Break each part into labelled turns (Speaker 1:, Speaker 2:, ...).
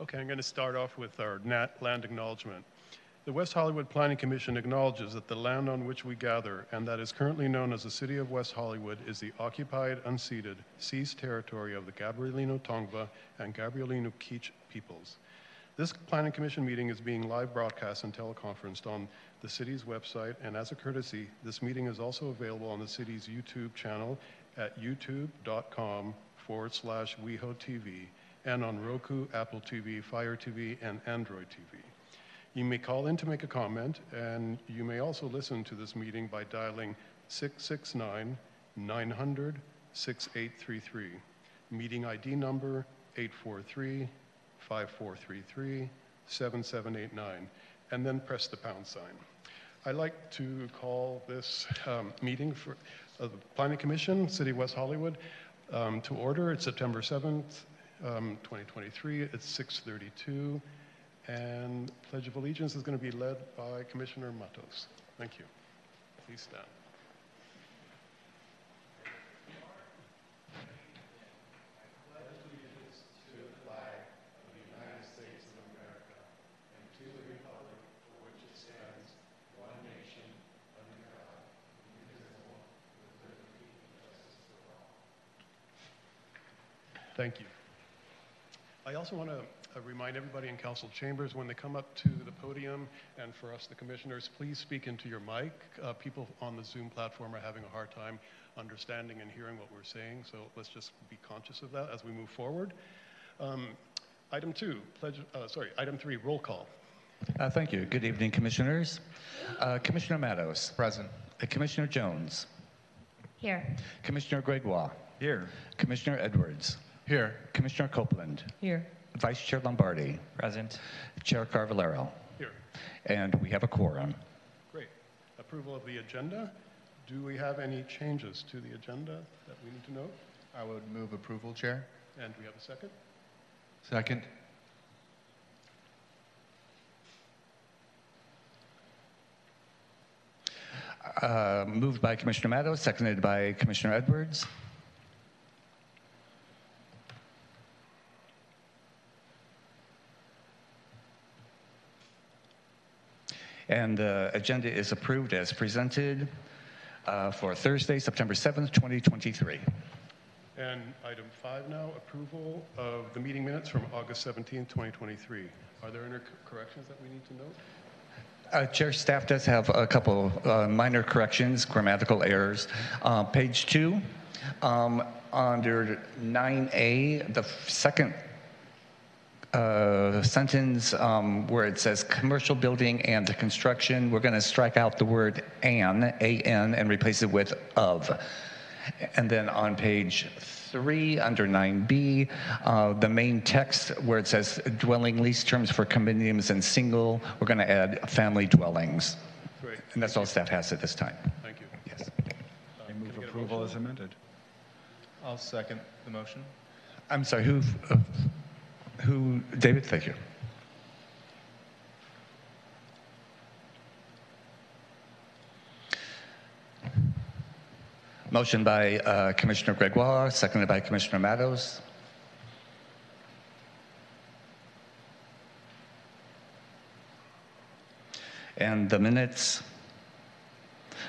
Speaker 1: Okay, I'm going to start off with our land acknowledgement. The West Hollywood Planning Commission acknowledges that the land on which we gather and that is currently known as the City of West Hollywood is the occupied, unceded, seized territory of the Gabrielino Tongva and Gabrielino Kizh peoples. This Planning Commission meeting is being live broadcast and teleconferenced on the city's website, and as a courtesy, this meeting is also available on the city's YouTube channel at youtube.com forward slash WeHo TV and on Roku, Apple TV, Fire TV, and Android TV. You may call in to make a comment, and you may also listen to this meeting by dialing 669 900 6833. Meeting ID number 843 5433 7789, and then press the pound sign. I'd like to call this um, meeting for uh, the Planning Commission, City of West Hollywood, um, to order. It's September 7th, um, 2023. at 6:32, and Pledge of Allegiance is going to be led by Commissioner Matos. Thank you. Please stand. Thank you. I also want to uh, remind everybody in council chambers when they come up to the podium and for us, the commissioners, please speak into your mic. Uh, people on the Zoom platform are having a hard time understanding and hearing what we're saying, so let's just be conscious of that as we move forward. Um, item two, pledge, uh, sorry, item three, roll call.
Speaker 2: Uh, thank you. Good evening, commissioners. Uh, Commissioner Matos.
Speaker 3: Present.
Speaker 2: Uh, Commissioner Jones.
Speaker 4: Here.
Speaker 2: Commissioner Gregoire.
Speaker 3: Here.
Speaker 2: Commissioner Edwards.
Speaker 3: Here.
Speaker 2: Commissioner Copeland.
Speaker 4: Here.
Speaker 2: Vice Chair Lombardi.
Speaker 3: Present.
Speaker 2: Chair Carvalero.
Speaker 1: Here.
Speaker 2: And we have a quorum.
Speaker 1: Great. Approval of the agenda. Do we have any changes to the agenda that we need to note?
Speaker 3: I would move approval, Chair.
Speaker 1: And we have a second?
Speaker 3: Second.
Speaker 2: Uh, moved by Commissioner Matos, seconded by Commissioner Edwards. And the agenda is approved as presented uh, for Thursday, September 7th, 2023.
Speaker 1: And item five now, approval of the meeting minutes from August 17, 2023. Are there any corrections that we need to note?
Speaker 2: Uh, Chair, staff does have a couple uh, minor corrections, grammatical errors. Uh, page two, um, under 9A, the second uh, sentence um, where it says commercial building and the construction, we're going to strike out the word an, A-N, and replace it with of. And then on page three, under 9B, uh, the main text where it says dwelling lease terms for condominiums and single, we're going to add family dwellings.
Speaker 1: Great.
Speaker 2: And that's all staff has at this time.
Speaker 1: Thank you.
Speaker 2: Yes.
Speaker 5: I move approval as amended.
Speaker 3: I'll second the motion.
Speaker 2: I'm sorry, who, uh, who, David, thank you. Motion by uh, Commissioner Gregoire, seconded by Commissioner Matos. And the minutes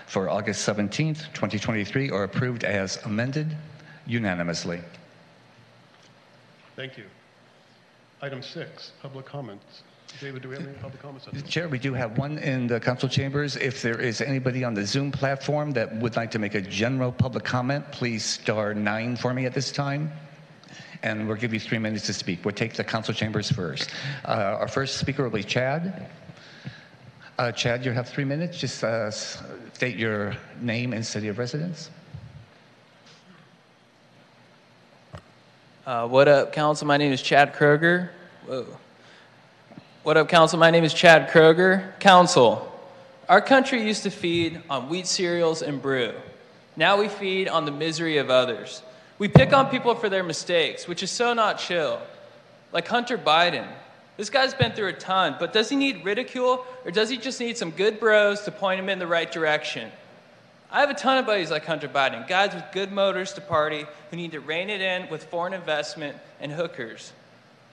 Speaker 2: for August 17th, 2023 are approved as amended unanimously.
Speaker 1: Thank you. Item six, public comments. David, do we have any public comments? on this?
Speaker 2: Chair, we do have one in the council chambers. If there is anybody on the Zoom platform that would like to make a general public comment, please star nine for me at this time. And we'll give you three minutes to speak. We'll take the council chambers first. Uh, our first speaker will be Chad. Uh, Chad, you have three minutes. Just uh, state your name and city of residence.
Speaker 6: Uh, what up, Council? My name is Chad Kroger. Whoa. What up, Council? My name is Chad Kroger. Council, our country used to feed on wheat cereals and brew. Now we feed on the misery of others. We pick on people for their mistakes, which is so not chill. Like Hunter Biden. This guy's been through a ton, but does he need ridicule or does he just need some good bros to point him in the right direction? I have a ton of buddies like Hunter Biden, guys with good motors to party who need to rein it in with foreign investment and hookers.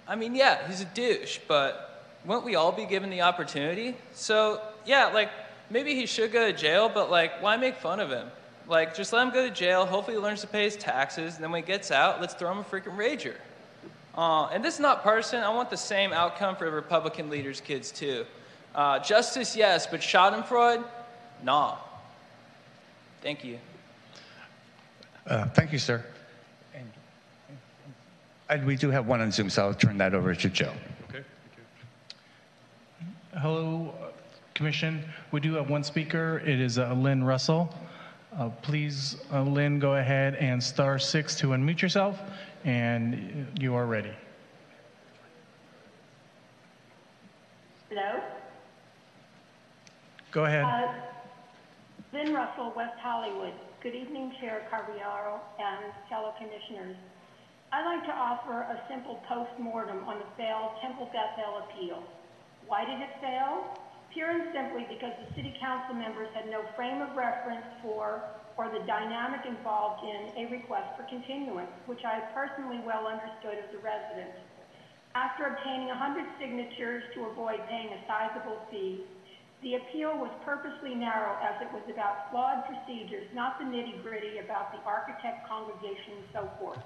Speaker 6: I mean, yeah, he's a douche, but won't we all be given the opportunity? So, yeah, like, maybe he should go to jail, but, like, why make fun of him? Like, just let him go to jail. Hopefully, he learns to pay his taxes. And then when he gets out, let's throw him a freaking rager. Uh, and this is not partisan. I want the same outcome for the Republican leaders' kids, too. Uh, justice, yes, but Schadenfreude, nah. Thank you.
Speaker 2: Uh, Thank you, sir. And- And we do have one on Zoom, so I'll turn that over to Joe.
Speaker 1: Okay.
Speaker 4: Hello, uh, Commission. We do have one speaker. It is uh, Lynn Russell. Uh, Please, uh, Lynn, go ahead and star six to unmute yourself, and you are ready.
Speaker 7: Hello?
Speaker 4: Go ahead.
Speaker 7: Uh, Lynn Russell, West Hollywood. Good evening, Chair Carviaro and fellow commissioners. I'd like to offer a simple post-mortem on the failed Temple Bethel appeal. Why did it fail? Pure and simply because the city council members had no frame of reference for or the dynamic involved in a request for continuance, which I personally well understood as a resident. After obtaining 100 signatures to avoid paying a sizable fee, the appeal was purposely narrow as it was about flawed procedures, not the nitty-gritty about the architect, congregation, and so forth.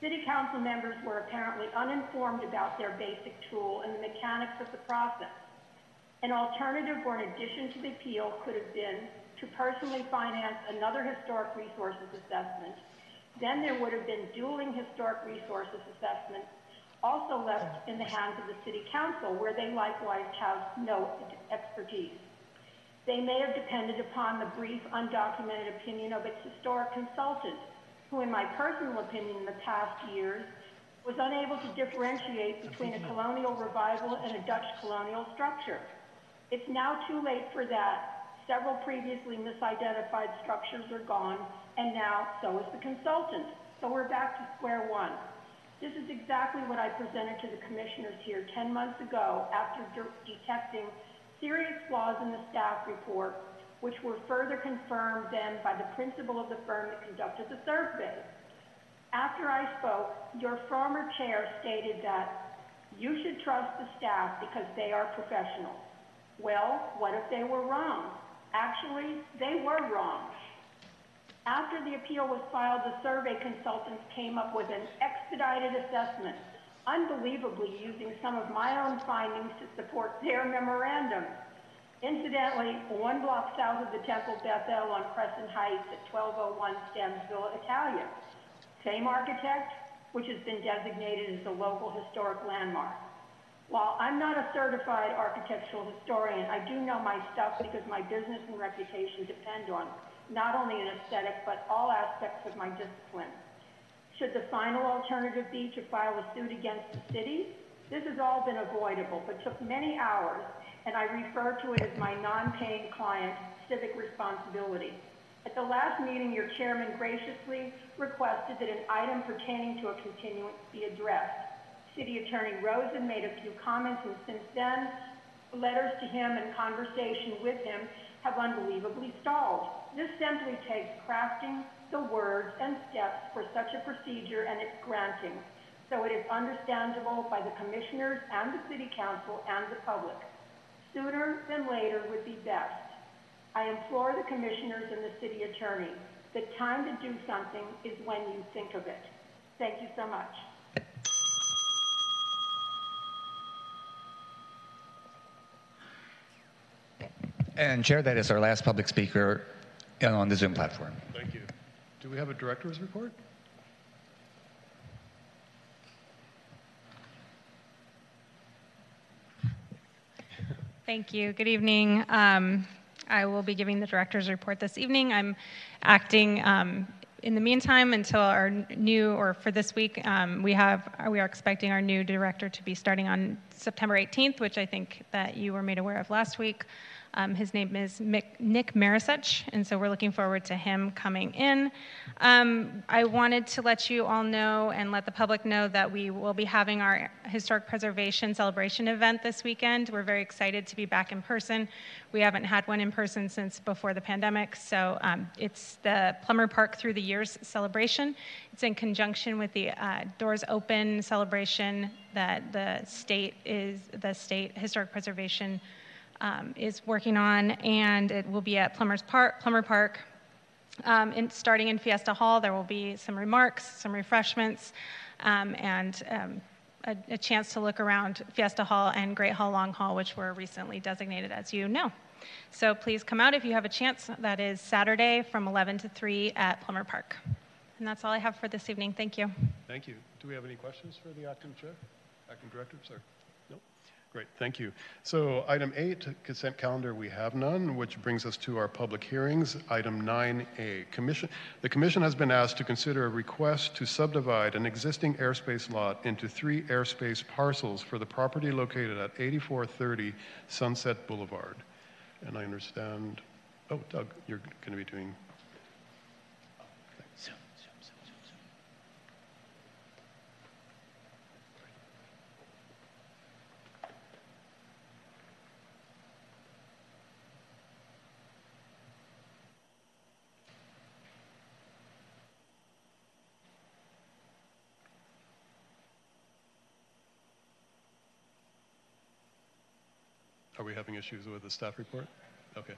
Speaker 7: City council members were apparently uninformed about their basic tool and the mechanics of the process. An alternative or an addition to the appeal could have been to personally finance another historic resources assessment. Then there would have been dueling historic resources assessments also left in the hands of the city council, where they likewise have no expertise. They may have depended upon the brief, undocumented opinion of its historic consultant, who, in my personal opinion, in the past years, was unable to differentiate between a colonial revival and a Dutch colonial structure. It's now too late for that. Several previously misidentified structures are gone, and now so is the consultant. So we're back to square one. This is exactly what I presented to the commissioners here 10 months ago after de- detecting serious flaws in the staff report, which were further confirmed then by the principal of the firm that conducted the survey. After I spoke, your former chair stated that you should trust the staff because they are professionals. Well, what if they were wrong? Actually, they were wrong. After the appeal was filed, the survey consultants came up with an expedited assessment, unbelievably using some of my own findings to support their memorandum. Incidentally, one block south of the Temple Bethel on Crescent Heights at 1201 Stemsville Italia. Same architect, which has been designated as a local historic landmark. While I'm not a certified architectural historian, I do know my stuff because my business and reputation depend on not only an aesthetic, but all aspects of my discipline. Should the final alternative be to file a suit against the city? This has all been avoidable, but took many hours, and I refer to it as my non-paying client civic responsibility. At the last meeting, your chairman graciously requested that an item pertaining to a continuance be addressed. City Attorney Rosen made a few comments, and since then, letters to him and conversation with him have unbelievably stalled. This simply takes crafting the words and steps for such a procedure and its granting, so it is understandable by the commissioners and the city council and the public. Sooner than later would be best. I implore the commissioners and the city attorney, the time to do something is when you think of it. Thank you so much.
Speaker 2: And Chair, that is our last public speaker on the Zoom platform.
Speaker 1: Thank you. Do we have a director's report?
Speaker 8: Thank you. Good evening. Um, I will be giving the director's report this evening. I'm acting um, in the meantime until our new, or for this week, um, we have, we are expecting our new director to be starting on September 18th, which I think that you were made aware of last week.
Speaker 9: Um, his name is Mick, Nick Maricich, and so we're looking forward to him coming in. Um, I wanted to let you all know and let the public know that we will be having our historic preservation celebration event this weekend. We're very excited to be back in person. We haven't had one in person since before the pandemic, so um, it's the Plummer Park Through the Years celebration. It's in conjunction with the uh, Doors Open celebration that the state is the state historic preservation um, is working on, and it will be at Plummer's Park, Plummer Park. Um, in, starting in Fiesta Hall, there will be some remarks, some refreshments, um, and um, a, a chance to look around Fiesta Hall and Great Hall Long Hall, which were recently designated, as you know. So please come out if you have a chance. That is Saturday from 11 to 3 at Plummer Park. And that's all I have for this evening. Thank you.
Speaker 1: Thank you. Do we have any questions for the acting chair, acting director, sir? Great, thank you. So item eight, consent calendar, we have none, which brings us to our public hearings. Item 9A, commission, the commission has been asked to consider a request to subdivide an existing airspace lot into three airspace parcels for the property located at 8430 Sunset Boulevard. And I understand, oh, Doug, you're going to be doing having issues with the staff report? Okay.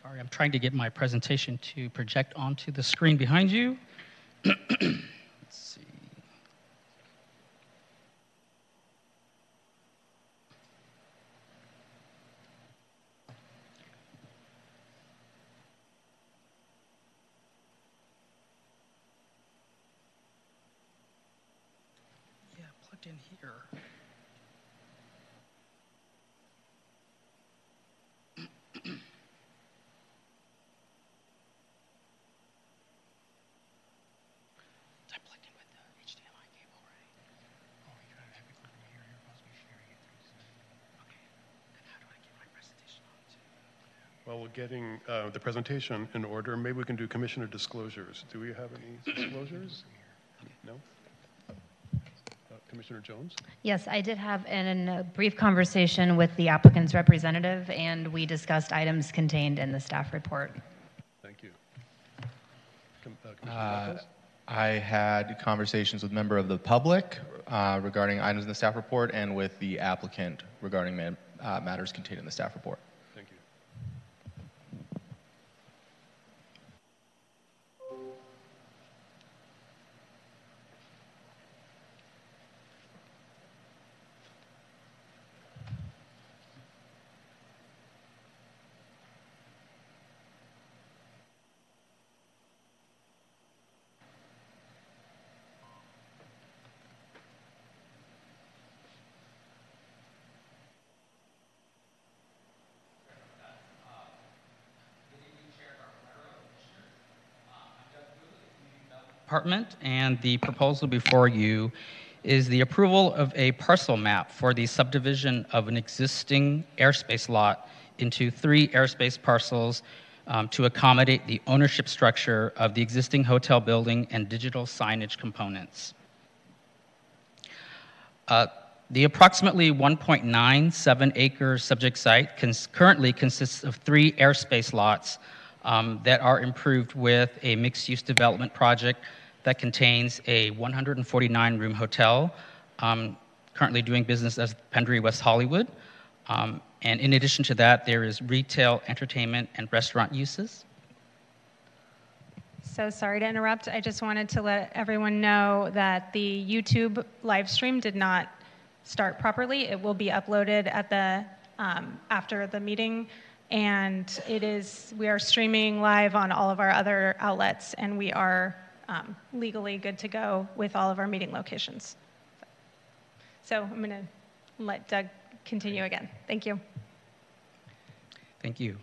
Speaker 10: Sorry, I'm trying to get my presentation to project onto the screen behind you. Let's see. Yeah, plugged in here. I plugged in with the HDMI cable, right? Oh, you gotta have it plugged in here. You're supposed to be sharing it through Zoom. Okay. Then how do I get my presentation onto?
Speaker 1: Well, we're getting uh, the presentation in order. Maybe we can do commissioner disclosures. Do we have any disclosures? No? Commissioner Jones?
Speaker 11: Yes, I did have an, a brief conversation with the applicant's representative, and we discussed items contained in the staff report.
Speaker 1: Thank you. Com- uh, Commissioner
Speaker 12: Uh, I had conversations with member of the public uh, regarding items in the staff report and with the applicant regarding man- uh, matters contained in the staff report.
Speaker 10: Department, and the proposal before you is the approval of a parcel map for the subdivision of an existing airspace lot into three airspace parcels um, to accommodate the ownership structure of the existing hotel building and digital signage components. Uh, The approximately 1.97 acre subject site cons- currently consists of three airspace lots um, that are improved with a mixed-use development project that contains a 149-room hotel, um, currently doing business as Pendry West Hollywood. Um, And in addition to that, there is retail, entertainment, and restaurant uses.
Speaker 9: So sorry to interrupt. I just wanted to let everyone know that the YouTube live stream did not start properly. It will be uploaded at the um, after the meeting, and it is we are streaming live on all of our other outlets, and we are um, legally good to go with all of our meeting locations. So I'm going to let Doug continue again. Thank you.
Speaker 10: Thank you.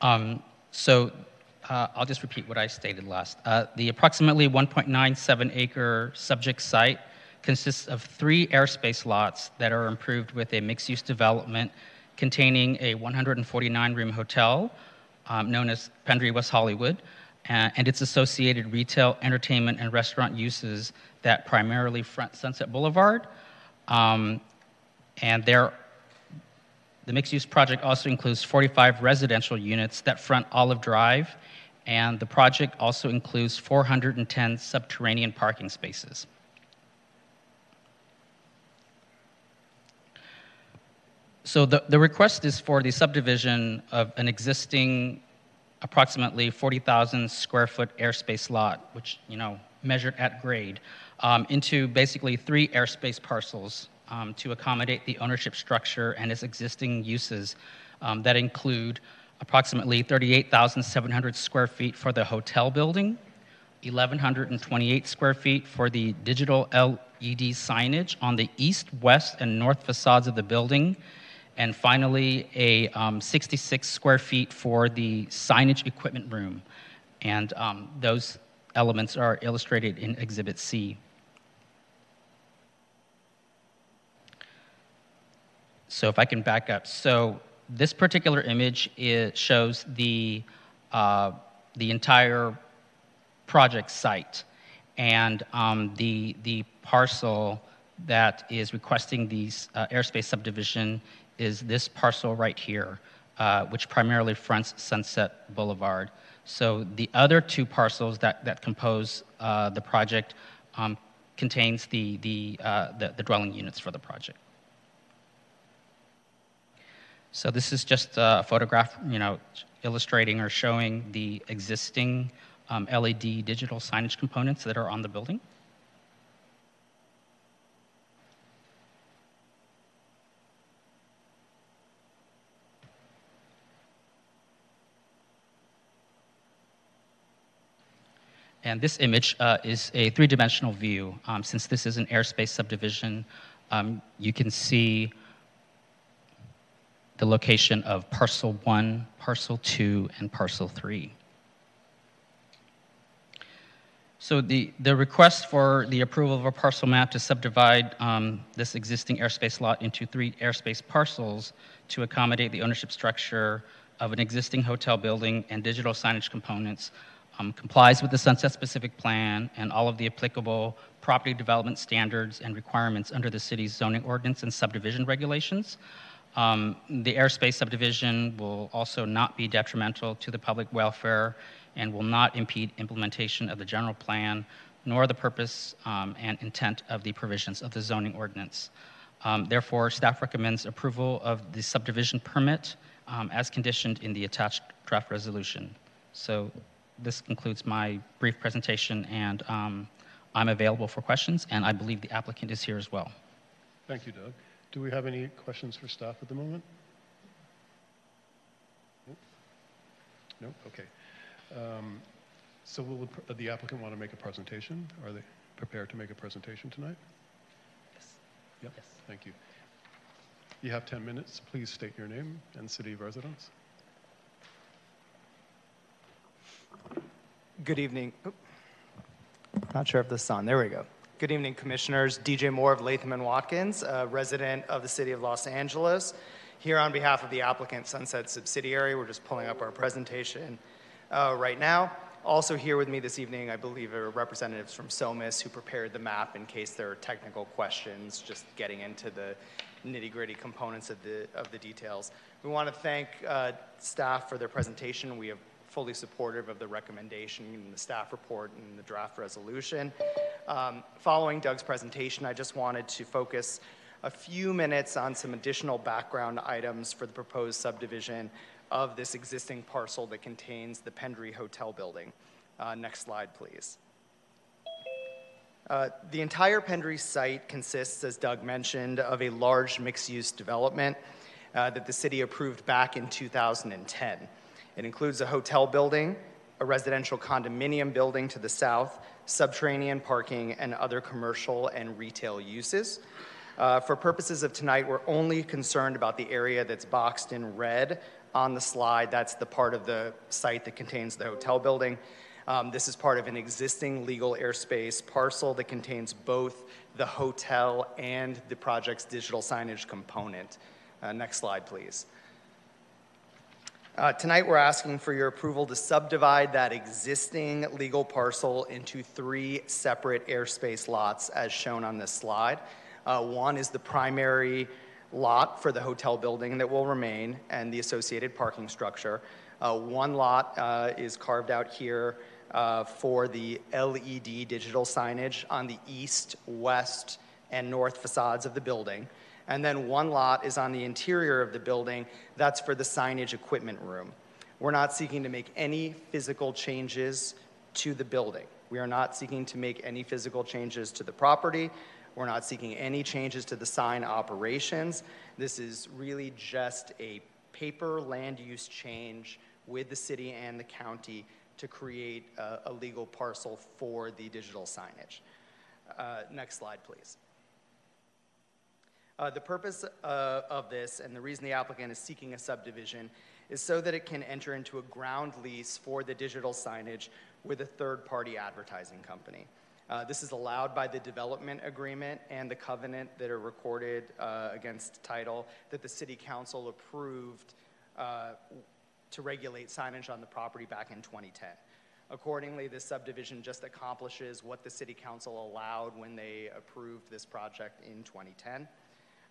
Speaker 10: Um, So uh, I'll just repeat what I stated last. Uh, The approximately 1.97 acre subject site consists of three airspace lots that are improved with a mixed-use development containing a 149-room hotel um, known as Pendry West Hollywood, and its associated retail, entertainment, and restaurant uses that primarily front Sunset Boulevard. Um, and there, the mixed-use project also includes 45 residential units that front Olive Drive, and the project also includes 410 subterranean parking spaces. So the, the request is for the subdivision of an existing approximately 40,000 square foot airspace lot, which, you know, measured at grade, um, into basically three airspace parcels um, to accommodate the ownership structure and its existing uses um, that include approximately 38,700 square feet for the hotel building, 1,128 square feet for the digital LED signage on the east, west, and north facades of the building, and finally, a um, 66 square feet for the signage equipment room. And um, those elements are illustrated in Exhibit C. So if I can back up. So this particular image shows the, uh, the entire project site. And um, the, the parcel that is requesting the uh, airspace subdivision is this parcel right here, uh, which primarily fronts Sunset Boulevard. So the other two parcels that, that compose uh, the project um, contains the, the, uh, the, the, dwelling units for the project. So this is just a photograph, you know, illustrating or showing the existing um, LED digital signage components that are on the building. And this image uh, is a three-dimensional view. Um, since this is an airspace subdivision, um, you can see the location of parcel one, parcel two, and parcel three. So the, the request for the approval of a parcel map to subdivide um, this existing airspace lot into three airspace parcels to accommodate the ownership structure of an existing hotel building and digital signage components um, complies with the Sunset Specific Plan and all of the applicable property development standards and requirements under the city's zoning ordinance and subdivision regulations. Um, the airspace subdivision will also not be detrimental to the public welfare and will not impede implementation of the general plan nor the purpose um, and intent of the provisions of the zoning ordinance. Um, therefore, staff recommends approval of the subdivision permit um, as conditioned in the attached draft resolution. So this concludes my brief presentation, and um, I'm available for questions, and I believe the applicant is here as well.
Speaker 1: Thank you, Doug. Do we have any questions for staff at the moment? Nope. Nope. Okay. Um, so will the applicant want to make a presentation? Are they prepared to make a presentation tonight?
Speaker 10: Yes.
Speaker 1: Yep.
Speaker 10: Yes.
Speaker 1: Thank you. You have 10 minutes. Please state your name and city of residence.
Speaker 13: Good evening. Not sure if this is on. There we go. Good evening, commissioners. DJ Moore of Latham and Watkins, a resident of the city of Los Angeles. Here on behalf of the applicant Sunset subsidiary, we're just pulling up our presentation uh, right now. Also here with me this evening, I believe, are representatives from Psomas who prepared the map in case there are technical questions, just getting into the nitty-gritty components of the, of the details. We want to thank uh, staff for their presentation. We have fully supportive of the recommendation in the staff report and the draft resolution. Um, following Doug's presentation, I just wanted to focus a few minutes on some additional background items for the proposed subdivision of this existing parcel that contains the Pendry Hotel building. Uh, next slide, please. Uh, the entire Pendry site consists, as Doug mentioned, of a large mixed-use development uh, that the city approved back in 2010. It includes a hotel building, a residential condominium building to the south, subterranean parking, and other commercial and retail uses. Uh, for purposes of tonight, we're only concerned about the area that's boxed in red on the slide. That's the part of the site that contains the hotel building. Um, This is part of an existing legal airspace parcel that contains both the hotel and the project's digital signage component. Uh, Next slide, please. Uh, Tonight, we're asking for your approval to subdivide that existing legal parcel into three separate airspace lots as shown on this slide. Uh, One is the primary lot for the hotel building that will remain and the associated parking structure. Uh, One lot uh, is carved out here uh, for the LED digital signage on the east, west, and north facades of the building. And then one lot is on the interior of the building. That's for the signage equipment room. We're not seeking to make any physical changes to the building. We are not seeking to make any physical changes to the property. We're not seeking any changes to the sign operations. This is really just a paper land use change with the city and the county to create a, a legal parcel for the digital signage. Uh, next slide, please. Uh, The purpose uh, of this, and the reason the applicant is seeking a subdivision, is so that it can enter into a ground lease for the digital signage with a third-party advertising company. Uh, This is allowed by the development agreement and the covenant that are recorded uh, against title that the city council approved uh, to regulate signage on the property back in 2010. Accordingly, this subdivision just accomplishes what the city council allowed when they approved this project in 2010.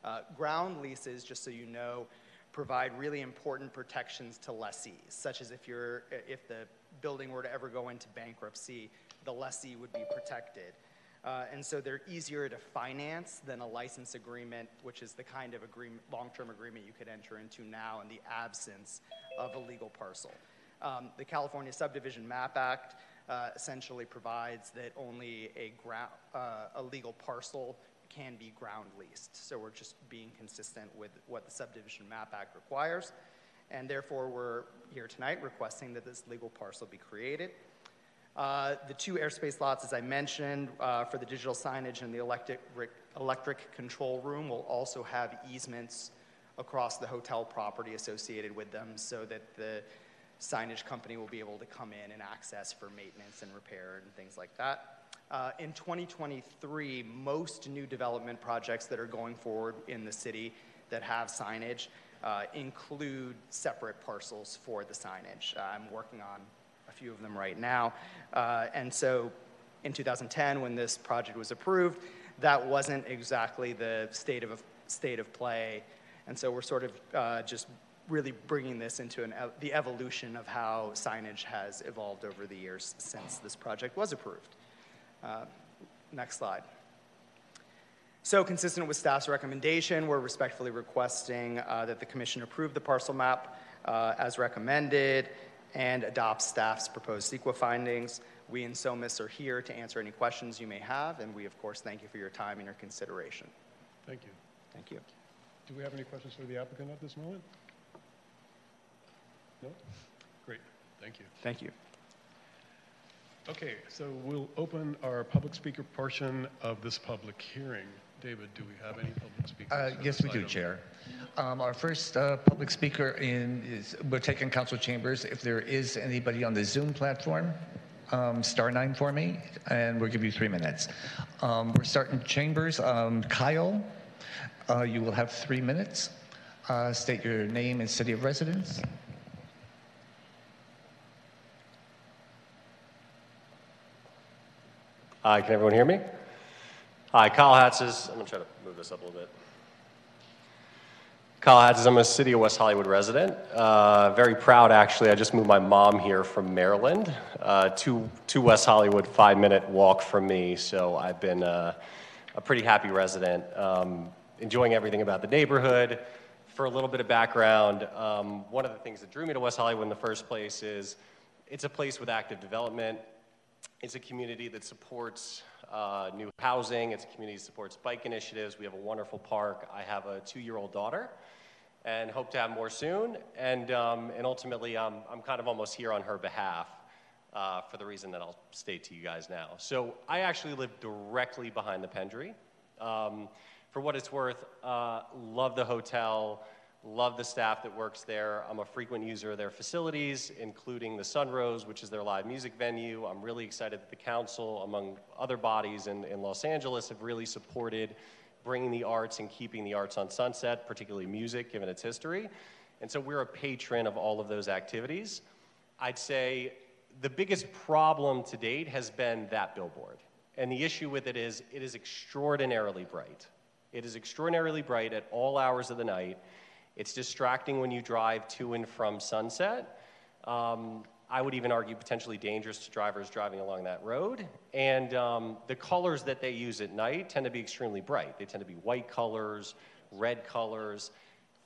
Speaker 13: Uh, Ground leases, just so you know, provide really important protections to lessees, such as if you're, if the building were to ever go into bankruptcy, the lessee would be protected. Uh, And so they're easier to finance than a license agreement, which is the kind of agreement, long-term agreement you could enter into now in the absence of a legal parcel. Um, The California Subdivision Map Act uh, essentially provides that only a uh, a legal parcel can be ground leased. So we're just being consistent with what the Subdivision Map Act requires. And therefore, we're here tonight requesting that this legal parcel be created. Uh, The two airspace lots, as I mentioned, uh, for the digital signage and the electric, electric control room will also have easements across the hotel property associated with them so that the signage company will be able to come in and access for maintenance and repair and things like that. Uh, In 2023, most new development projects that are going forward in the city that have signage uh, include separate parcels for the signage. Uh, I'm working on a few of them right now. Uh, And so in 2010, when this project was approved, that wasn't exactly the state of, state of play. And so we're sort of uh, just really bringing this into an, the evolution of how signage has evolved over the years since this project was approved. Uh, Next slide. So consistent with staff's recommendation, we're respectfully requesting uh, that the commission approve the parcel map uh, as recommended and adopt staff's proposed CEQA findings. We in Psomas are here to answer any questions you may have, and we, of course, thank you for your time and your consideration.
Speaker 1: Thank you.
Speaker 13: Thank you.
Speaker 1: Do we have any questions for the applicant at this moment? No? Great, thank you.
Speaker 13: Thank you.
Speaker 1: Okay, so we'll open our public speaker portion of this public hearing. David, do we have any public speakers?
Speaker 2: Uh, Yes, we do,
Speaker 1: item?
Speaker 2: Chair. Um, Our first uh, public speaker in is, we're taking council chambers. If there is anybody on the Zoom platform, um, star nine for me, and we'll give you three minutes. Um, We're starting chambers. Um, Kyle, uh, you will have three minutes. Uh, State your name and city of residence.
Speaker 14: Hi, can everyone hear me? Hi, Kyle Hatzes. I'm going to try to move this up a little bit. Kyle Hatzes, I'm a city of West Hollywood resident. Uh, very proud, actually. I just moved my mom here from Maryland uh, to, to West Hollywood, five minute walk from me. So I've been uh, a pretty happy resident, um, enjoying everything about the neighborhood. For a little bit of background, um, one of the things that drew me to West Hollywood in the first place is it's a place with active development. It's a community that supports uh, new housing. It's a community that supports bike initiatives. We have a wonderful park. I have a two-year-old daughter, and hope to have more soon. And um, and ultimately, um, I'm kind of almost here on her behalf uh, for the reason that I'll state to you guys now. So I actually live directly behind the Pendry. Um, for what it's worth, uh, love the hotel, Love the staff that works there. I'm a frequent user of their facilities, including the Sunrose, which is their live music venue. I'm really excited that the council, among other bodies in, in Los Angeles, have really supported bringing the arts and keeping the arts on Sunset, particularly music, given its history. And so we're a patron of all of those activities. I'd say the biggest problem to date has been that billboard. And the issue with it is it is extraordinarily bright. It is extraordinarily bright at all hours of the night. It's distracting when you drive to and from Sunset. Um, I would even argue potentially dangerous to drivers driving along that road. And um, the colors that they use at night tend to be extremely bright. They tend to be white colors, red colors,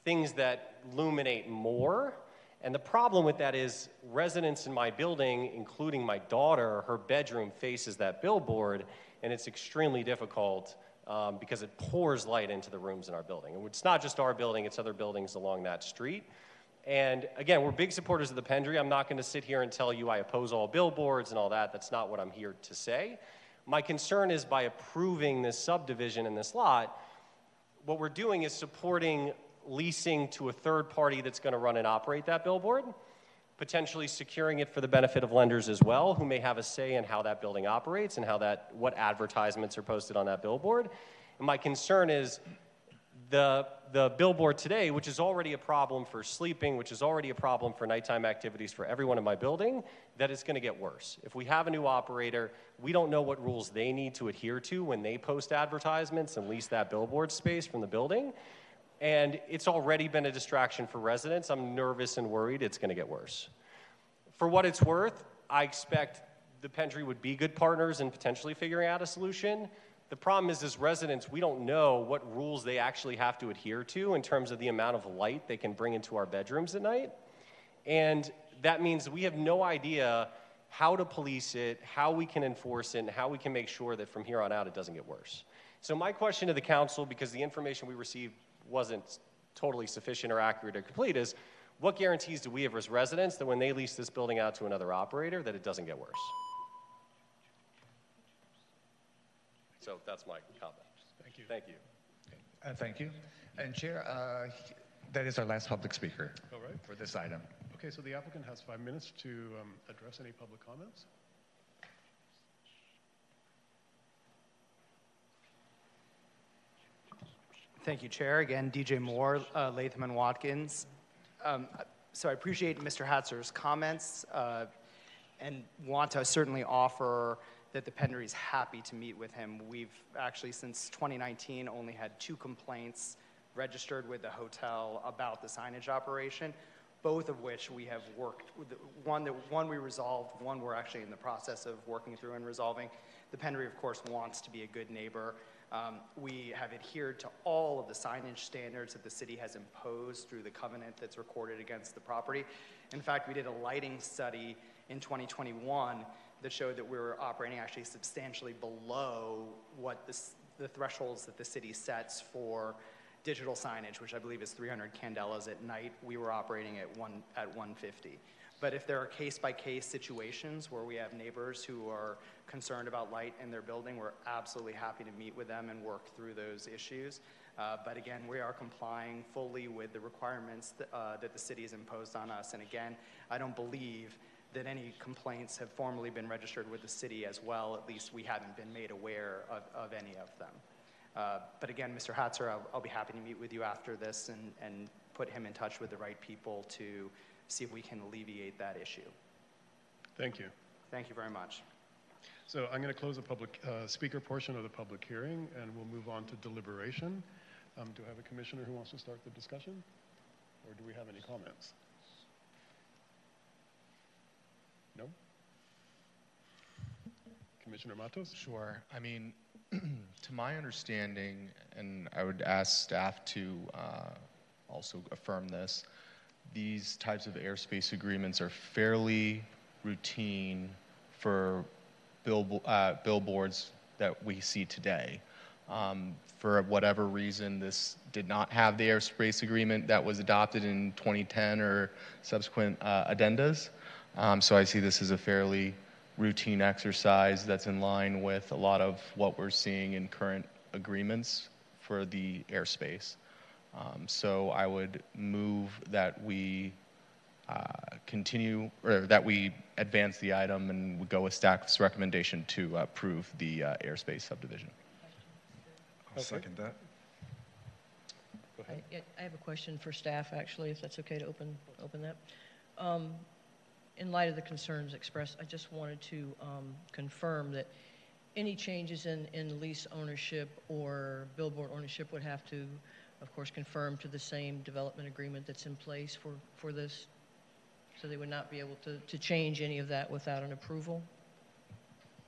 Speaker 14: things that illuminate more. And the problem with that is residents in my building, including my daughter, her bedroom faces that billboard, and it's extremely difficult um, because it pours light into the rooms in our building. And it's not just our building, it's other buildings along that street. And again, we're big supporters of the Pendry. I'm not going to sit here and tell you I oppose all billboards and all that. That's not what I'm here to say. My concern is by approving this subdivision in this lot, what we're doing is supporting leasing to a third party that's going to run and operate that billboard, potentially securing it for the benefit of lenders as well, who may have a say in how that building operates and how that what advertisements are posted on that billboard. And my concern is the, the billboard today, which is already a problem for sleeping, which is already a problem for nighttime activities for everyone in my building, that it's going to get worse. If we have a new operator, we don't know what rules they need to adhere to when they post advertisements and lease that billboard space from the building. And it's already been a distraction for residents. I'm nervous and worried it's going to get worse. For what it's worth, I expect the Pendry would be good partners in potentially figuring out a solution. The problem is, as residents, we don't know what rules they actually have to adhere to in terms of the amount of light they can bring into our bedrooms at night. And that means we have no idea how to police it, how we can enforce it, and how we can make sure that from here on out it doesn't get worse. So, my question to the council, because the information we received wasn't totally sufficient or accurate or complete, is what guarantees do we have as residents that when they lease this building out to another operator, that it doesn't get worse? So that's my comment.
Speaker 1: Thank you.
Speaker 14: Thank you.
Speaker 2: Uh, Thank you. And Chair, uh, that is our last public speaker
Speaker 1: All right.
Speaker 2: for this item.
Speaker 1: Okay, so the applicant has five minutes to um, address any public comments.
Speaker 13: Thank you, Chair. Again, DJ Moore, uh, Latham and Watkins. Um, so I appreciate Mr. Hatzer's comments uh, and want to certainly offer that the Pendry is happy to meet with him. We've actually, since 2019, only had two complaints registered with the hotel about the signage operation, both of which we have worked. One, that, one we resolved, one we're actually in the process of working through and resolving. The Pendry, of course, wants to be a good neighbor. Um, we have adhered to all of the signage standards that the city has imposed through the covenant that's recorded against the property. In fact, we did a lighting study in 2021 that showed that we were operating actually substantially below what the thresholds that the city sets for digital signage, which I believe is 300 candelas at night. We were operating at one at 150. But if there are case-by-case situations where we have neighbors who are concerned about light in their building, we're absolutely happy to meet with them and work through those issues. Uh, but again, we are complying fully with the requirements that, uh, that the city has imposed on us. And again, I don't believe that any complaints have formally been registered with the city as well. At least we haven't been made aware of, of any of them. Uh, but again, Mr. Hatzer, I'll, I'll, be happy to meet with you after this and, and put him in touch with the right people to see if we can alleviate that issue.
Speaker 1: Thank you.
Speaker 13: Thank you very much.
Speaker 1: So I'm going to close the public uh, speaker portion of the public hearing, and we'll move on to deliberation. Um, do I have a commissioner who wants to start the discussion, or do we have any comments? No? Commissioner Matos?
Speaker 3: Sure. I mean, to my understanding, and I would ask staff to uh, also affirm this, these types of airspace agreements are fairly routine for bill, uh, billboards that we see today. Um, for whatever reason, this did not have the airspace agreement that was adopted in 2010 or subsequent uh, addendas. Um, so I see this as a fairly routine exercise that's in line with a lot of what we're seeing in current agreements for the airspace. Um, So I would move that we uh, continue, or that we advance the item and we go with staff's recommendation to approve the uh, airspace subdivision.
Speaker 5: I'll second that.
Speaker 15: I I have a question for staff, actually, if that's okay to open, open that. Um, In light of the concerns expressed, I just wanted to um, confirm that any changes in, in lease ownership or billboard ownership would have to, of course, conform to the same development agreement that's in place for, for this? So they would not be able to, to change any of that without an approval?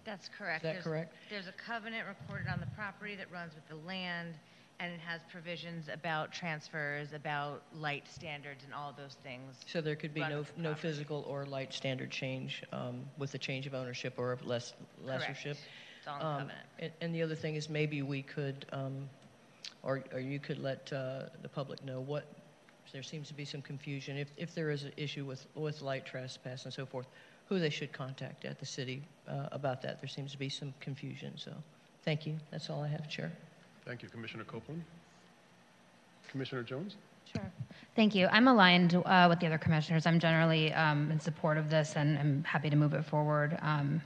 Speaker 16: That's correct.
Speaker 15: Is that
Speaker 16: There's-
Speaker 15: correct?
Speaker 16: There's a covenant recorded on the property that runs with the land, and it has provisions about transfers, about light standards, and all those things.
Speaker 15: So there could be no, no physical or light standard change um, with the change of ownership or of less, lessership?
Speaker 16: It's all in
Speaker 15: Um,
Speaker 16: covenant.
Speaker 15: And, and the other thing is maybe we could, um, or, or you could let uh, the public know what, there seems to be some confusion. If, if there is an issue with, with light trespass and so forth, who they should contact at the city uh, about that. There seems to be some confusion, so thank you. That's all I have, Chair.
Speaker 1: Thank you, Commissioner Copeland. Commissioner Jones?
Speaker 11: Sure. Thank you. I'm aligned uh, with the other commissioners. I'm generally um, in support of this and I'm happy to move it forward um,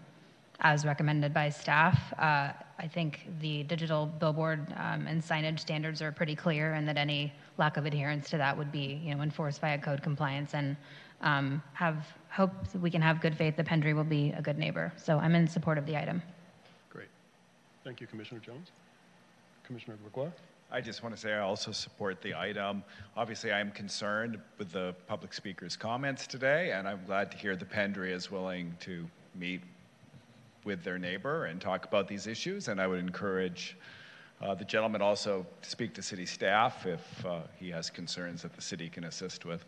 Speaker 11: as recommended by staff. Uh, I think the digital billboard um, and signage standards are pretty clear and that any lack of adherence to that would be, you know, enforced via code compliance and um, have hope that we can have good faith that Pendry will be a good neighbor. So I'm in support of the item.
Speaker 1: Great. Thank you, Commissioner Jones. Commissioner Gregoire?
Speaker 5: I just want to say I also support the item. Obviously, I'm concerned with the public speaker's comments today, and I'm glad to hear the Pendry is willing to meet with their neighbor and talk about these issues. And I would encourage uh, the gentleman also to speak to city staff if uh, he has concerns that the city can assist with.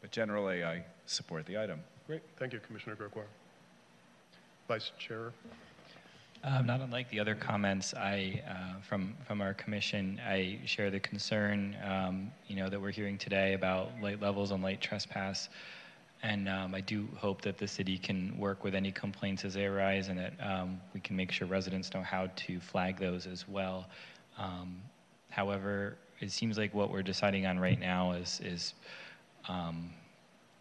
Speaker 5: But generally, I support the item.
Speaker 1: Great. Thank you, Commissioner Gregoire. Vice Chair?
Speaker 17: Um, not unlike the other comments I, uh, from, from our commission, I share the concern, um, you know, that we're hearing today about light levels on light trespass. And um, I do hope that the city can work with any complaints as they arise and that um, we can make sure residents know how to flag those as well. Um, however, it seems like what we're deciding on right now is, is um,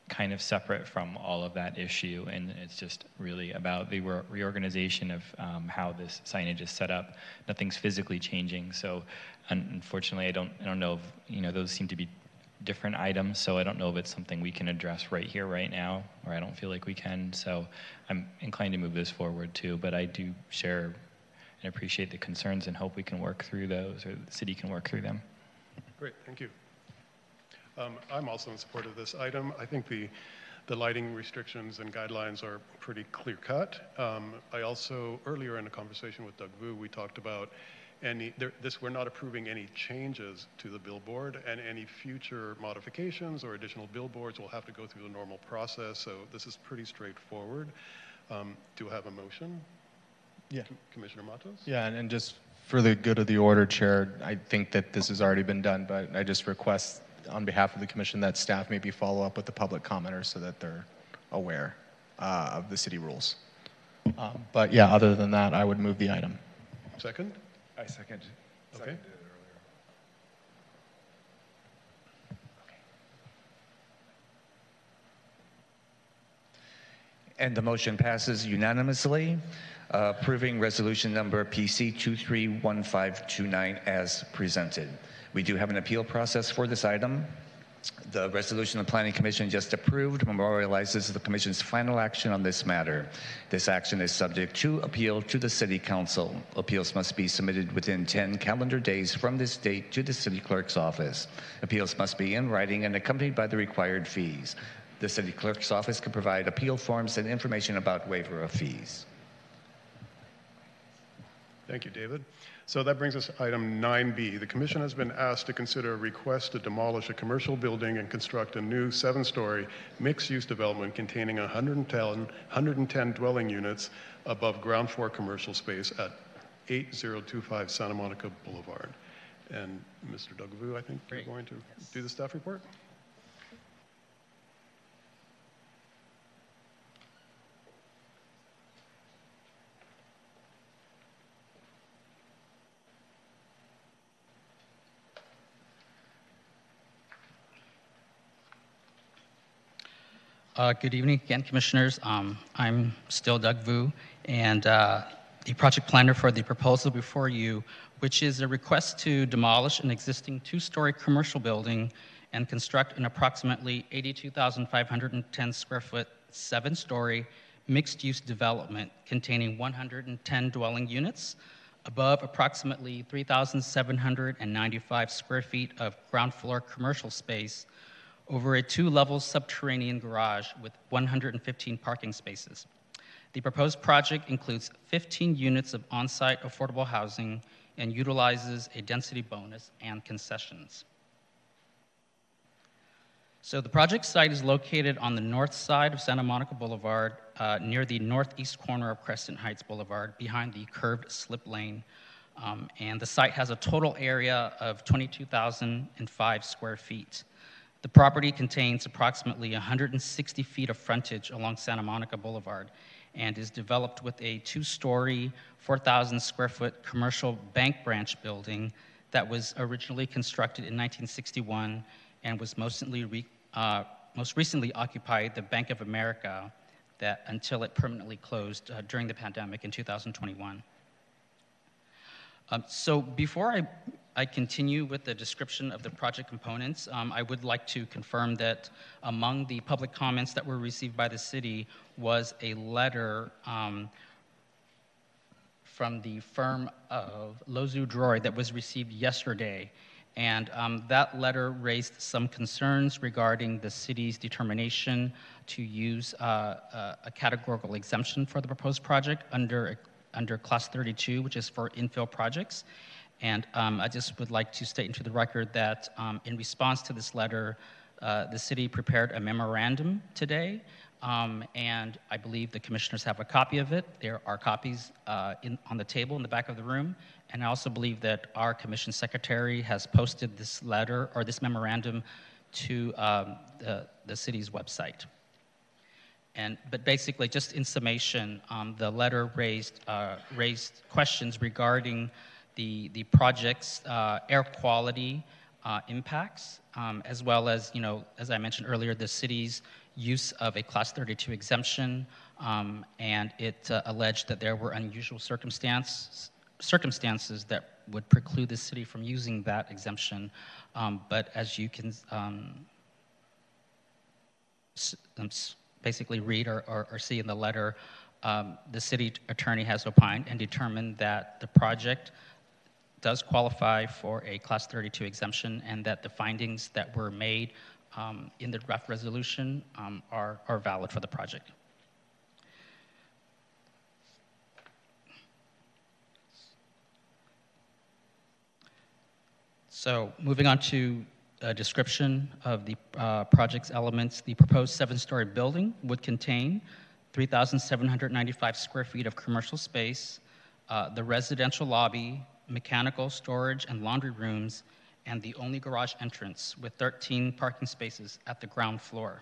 Speaker 17: kind of separate from all of that issue, and it's just really about the re- reorganization of um, how this signage is set up. Nothing's physically changing, so un- unfortunately, I don't, I don't know if you know those seem to be different items. So I don't know if it's something we can address right here, right now, or I don't feel like we can. So I'm inclined to move this forward too, but I do share and appreciate the concerns and hope we can work through those, or the city can work through them.
Speaker 1: Great, thank you. Um, I'm also in support of this item. I think the, the lighting restrictions and guidelines are pretty clear cut. Um, I also, earlier in a conversation with Doug Vu, we talked about any, there, this, we're not approving any changes to the billboard and any future modifications or additional billboards will have to go through the normal process. So this is pretty straightforward. Um, do I have a motion?
Speaker 3: Yeah.
Speaker 1: Commissioner Matos?
Speaker 3: Yeah, and, and just for the good of the order, Chair, I think that this has already been done, but I just request on behalf of the commission that staff maybe follow up with the public commenters so that they're aware uh, of the city rules. Um, but yeah, other than that, I would move the item.
Speaker 1: Second?
Speaker 5: I second.
Speaker 1: Okay.
Speaker 5: seconded it
Speaker 2: And the motion passes unanimously, uh, approving resolution number PC 231529 as presented. We do have an appeal process for this item. The resolution the Planning Commission just approved memorializes the Commission's final action on this matter. This action is subject to appeal to the City Council. Appeals must be submitted within 10 calendar days from this date to the City Clerk's office. Appeals must be in writing and accompanied by the required fees. The City Clerk's office can provide appeal forms and information about waiver of fees.
Speaker 1: Thank you, David. So that brings us to item 9B. The commission has been asked to consider a request to demolish a commercial building and construct a new seven-story mixed-use development containing 110, 110 dwelling units above ground floor commercial space at 8025 Santa Monica Boulevard. And Mr. Doug Vu, I think you're going to do the staff report?
Speaker 10: Uh, Good evening again, Commissioners. Um, I'm still Doug Vu, and uh, the project planner for the proposal before you, which is a request to demolish an existing two-story commercial building and construct an approximately 82,510 square foot, seven-story, mixed-use development containing 110 dwelling units above approximately 3,795 square feet of ground floor commercial space over a two-level subterranean garage with 115 parking spaces. The proposed project includes 15 units of on-site affordable housing and utilizes a density bonus and concessions. So the project site is located on the north side of Santa Monica Boulevard, uh, near the northeast corner of Crescent Heights Boulevard, behind the curved slip lane. Um, and the site has a total area of 22,005 square feet. The property contains approximately 160 feet of frontage along Santa Monica Boulevard and is developed with a two-story, 4,000 square foot commercial bank branch building that was originally constructed in 1961 and was mostly re, uh, most recently occupied the Bank of America that until it permanently closed uh, during the pandemic in 2021. Um, so before I, I continue with the description of the project components, um, I would like to confirm that among the public comments that were received by the city was a letter um, from the firm of Lozeau Drury that was received yesterday. And um, that letter raised some concerns regarding the city's determination to use uh, a, a categorical exemption for the proposed project under, under Class 32, which is for infill projects. And um, I just would like to state into the record that um, in response to this letter, uh, the city prepared a memorandum today, um, and I believe the commissioners have a copy of it. There are copies uh, in, on the table in the back of the room, and I also believe that our commission secretary has posted this letter or this memorandum to um, the, the city's website. And, but basically, just in summation, um, the letter raised, uh, raised questions regarding the, the project's uh, air quality uh, impacts, um, as well as, you know, as I mentioned earlier, the city's use of a Class 32 exemption, um, and it uh, alleged that there were unusual circumstance, circumstances that would preclude the city from using that exemption. Um, but as you can um, um basically read or, or, or, see in the letter, um, the city attorney has opined and determined that the project does qualify for a Class 32 exemption and that the findings that were made um, in the draft resolution um, are, are valid for the project. So moving on to a description of the uh, project's elements, the proposed seven-story building would contain 3,795 square feet of commercial space, uh, the residential lobby, mechanical, storage, and laundry rooms, and the only garage entrance with 13 parking spaces at the ground floor.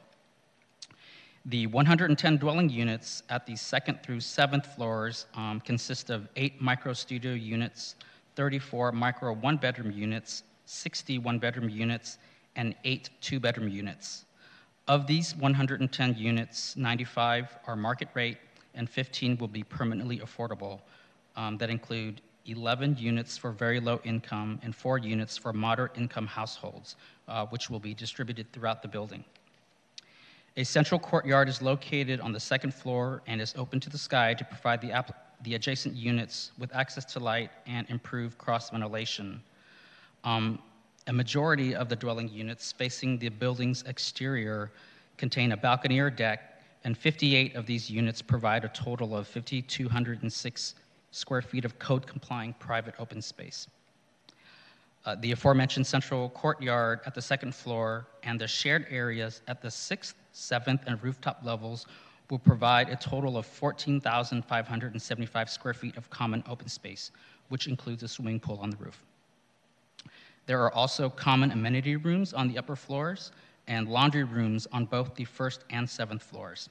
Speaker 10: The 110 dwelling units at the second through seventh floors um, consist of eight micro studio units, 34 micro one bedroom units, 60 one bedroom units, and eight two bedroom units. Of these 110 units, 95 are market rate and 15 will be permanently affordable. Um, that include 11 units for very low income and four units for moderate income households, uh, which will be distributed throughout the building. A central courtyard is located on the second floor and is open to the sky to provide the, the adjacent units with access to light and improved cross ventilation. Um, a majority of the dwelling units facing the building's exterior contain a balcony or deck, and 58 of these units provide a total of 5,206 square feet of code complying private open space. Uh, the aforementioned central courtyard at the second floor and the shared areas at the sixth, seventh, and rooftop levels will provide a total of 14,575 square feet of common open space, which includes a swimming pool on the roof. There are also common amenity rooms on the upper floors and laundry rooms on both the first and seventh floors.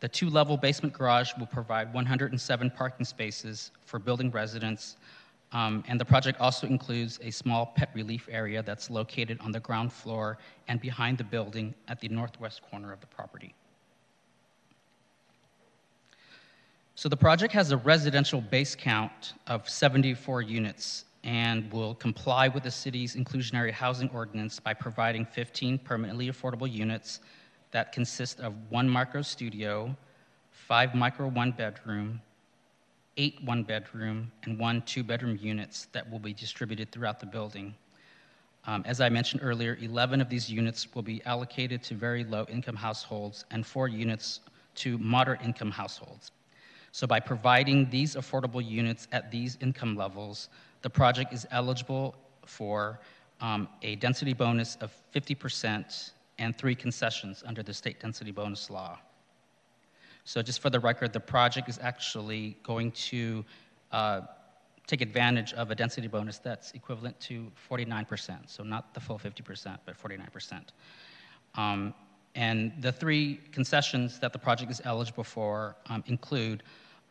Speaker 10: The two level basement garage will provide 107 parking spaces for building residents, um, and the project also includes a small pet relief area that's located on the ground floor and behind the building at the northwest corner of the property. So the project has a residential base count of 74 units and will comply with the city's inclusionary housing ordinance by providing 15 permanently affordable units that consist of one micro studio, five micro one bedroom, eight one bedroom, and one two bedroom units that will be distributed throughout the building. Um, as I mentioned earlier, 11 of these units will be allocated to very low income households and four units to moderate income households. So, by providing these affordable units at these income levels, the project is eligible for um, a density bonus of 50% and three concessions under the state density bonus law. So, just for the record, the project is actually going to uh, take advantage of a density bonus that's equivalent to 49%. So, not the full 50%, but 49%. Um, and the three concessions that the project is eligible for um, include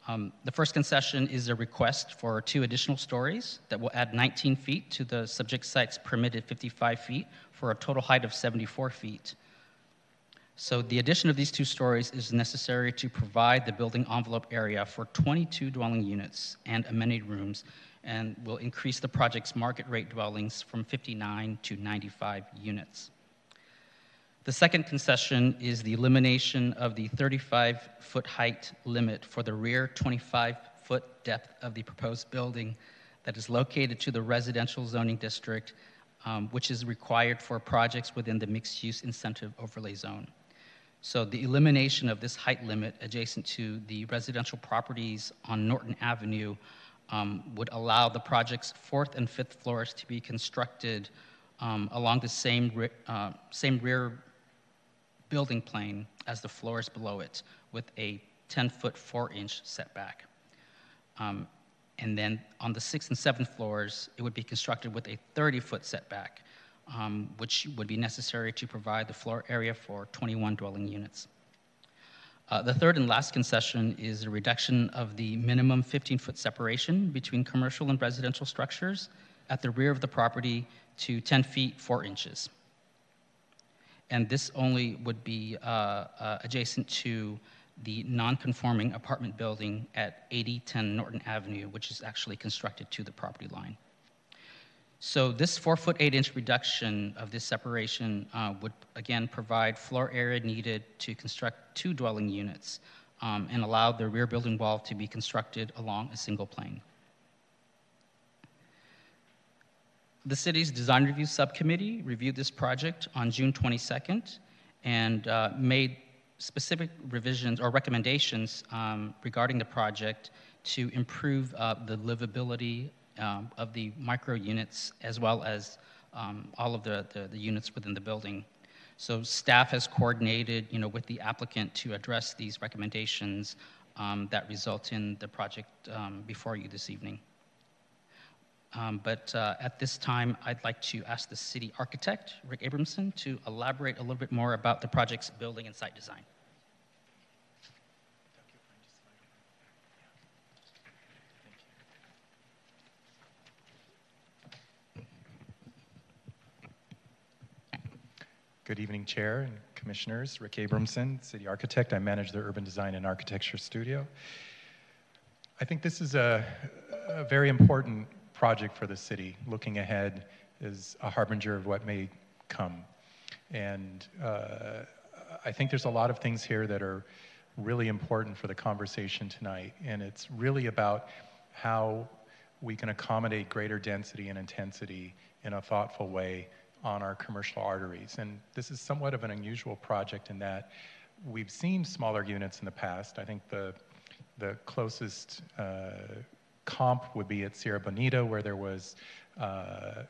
Speaker 10: um, the first concession is a request for two additional stories that will add 19 feet to the subject site's permitted 55 feet for a total height of 74 feet. So the addition of these two stories is necessary to provide the building envelope area for 22 dwelling units and amenity rooms and will increase the project's market rate dwellings from 59 to 95 units. The second concession is the elimination of the 35 foot height limit for the rear 25 foot depth of the proposed building that is located to the residential zoning district, um, which is required for projects within the mixed use incentive overlay zone. So, the elimination of this height limit adjacent to the residential properties on Norton Avenue um, would allow the project's fourth and fifth floors to be constructed um, along the same, uh, same rear building plane as the floors below it with a 10 foot 4 inch setback. Um, and then on the sixth and seventh floors, it would be constructed with a 30 foot setback, um, which would be necessary to provide the floor area for 21 dwelling units. Uh, the third and last concession is a reduction of the minimum 15 foot separation between commercial and residential structures at the rear of the property to 10 feet 4 inches and this only would be uh, uh, adjacent to the non-conforming apartment building at 8010 Norton Avenue, which is actually constructed to the property line. So this four foot eight inch reduction of this separation uh, would again provide floor area needed to construct two dwelling units um, and allow the rear building wall to be constructed along a single plane. The city's design review subcommittee reviewed this project on June 22nd and uh, made specific revisions or recommendations um, regarding the project to improve uh, the livability um, of the micro units as well as um, all of the, the, the, units within the building. So staff has coordinated, you know, with the applicant to address these recommendations um, that result in the project um, before you this evening. Um, but uh, at this time, I'd like to ask the city architect, Rick Abramson, to elaborate a little bit more about the project's building and site design.
Speaker 18: Good evening, Chair and Commissioners. Rick Abramson, City Architect. I manage the Urban Design and Architecture Studio. I think this is a, a very important project for the city. Looking ahead is a harbinger of what may come. And uh, I think there's a lot of things here that are really important for the conversation tonight. And it's really about how we can accommodate greater density and intensity in a thoughtful way on our commercial arteries. And this is somewhat of an unusual project in that we've seen smaller units in the past. I think the the closest uh, comp would be at Sierra Bonita, where there was uh, uh,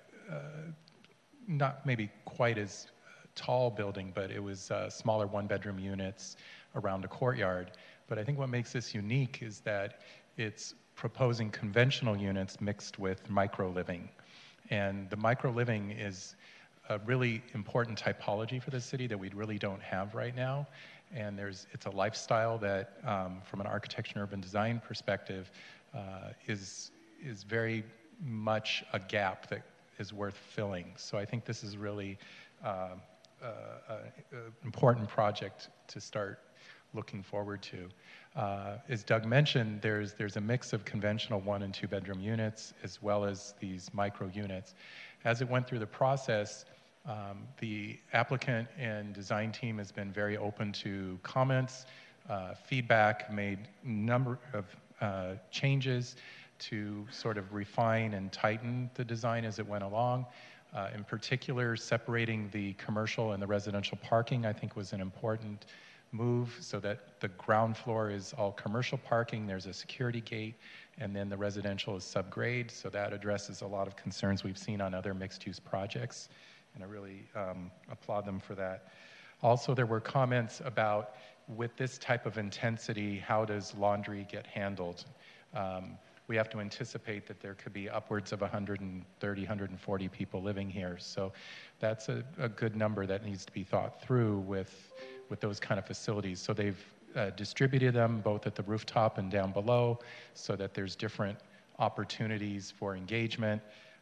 Speaker 18: not maybe quite as tall building, but it was uh, smaller one-bedroom units around a courtyard. But I think what makes this unique is that it's proposing conventional units mixed with micro-living. And the micro-living is a really important typology for the city that we really don't have right now. And there's, it's a lifestyle that, um, from an architecture and urban design perspective, is, is very much a gap that is worth filling. So I think this is really uh, uh, an important project to start looking forward to. Uh, as Doug mentioned, there's, there's a mix of conventional one and two bedroom units as well as these micro units. As it went through the process, um, the applicant and design team has been very open to comments, uh, feedback, made number of uh, changes to sort of refine and tighten the design as it went along. Uh, in particular, separating the commercial and the residential parking, I think, was an important move so that the ground floor is all commercial parking, there's a security gate, and then the residential is subgrade. So that addresses a lot of concerns we've seen on other mixed use projects, and I really um, applaud them for that. Also, there were comments about with this type of intensity, how does laundry get handled? Um, we have to anticipate that there could be upwards of 130, 140 people living here. So that's a, a good number that needs to be thought through with, with those kind of facilities. So they've uh, distributed them both at the rooftop and down below so that there's different opportunities for engagement.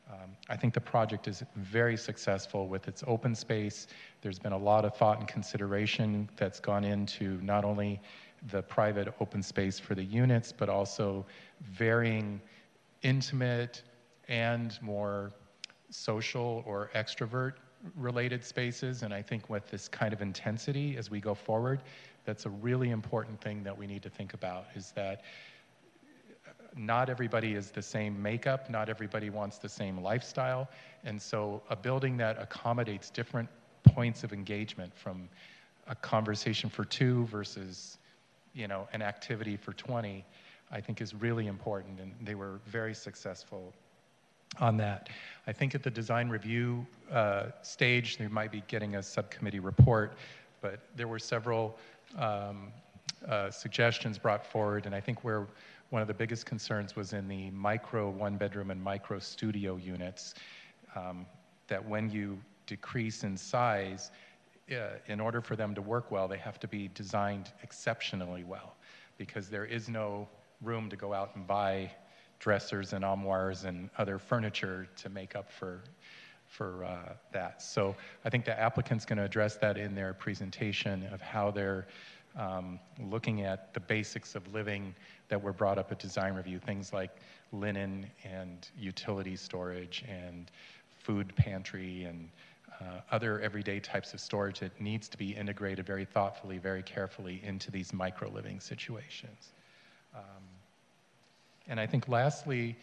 Speaker 18: Um, I think the project is very successful with its open space. There's been a lot of thought and consideration that's gone into not only the private open space for the units, but also varying intimate and more social or extrovert related spaces. And I think with this kind of intensity as we go forward, that's a really important thing that we need to think about is that not everybody is the same makeup, not everybody wants the same lifestyle. And so a building that accommodates different points of engagement from a conversation for two versus you know, an activity for 20, I think is really important, and they were very successful on that. I think at the design review uh, stage, they might be getting a subcommittee report, but there were several um, uh, suggestions brought forward, and I think where one of the biggest concerns was in the micro one bedroom and micro studio units, um, that when you decrease in size, uh, in order for them to work well, they have to be designed exceptionally well because there is no room to go out and buy dressers and armoires and other furniture to make up for for uh, that. So I think the applicant's going to address that in their presentation of how they're um, looking at the basics of living that were brought up at design review, things like linen and utility storage and food pantry and uh, other everyday types of storage that needs to be integrated very thoughtfully, very carefully into these micro living situations. Um, and I think lastly,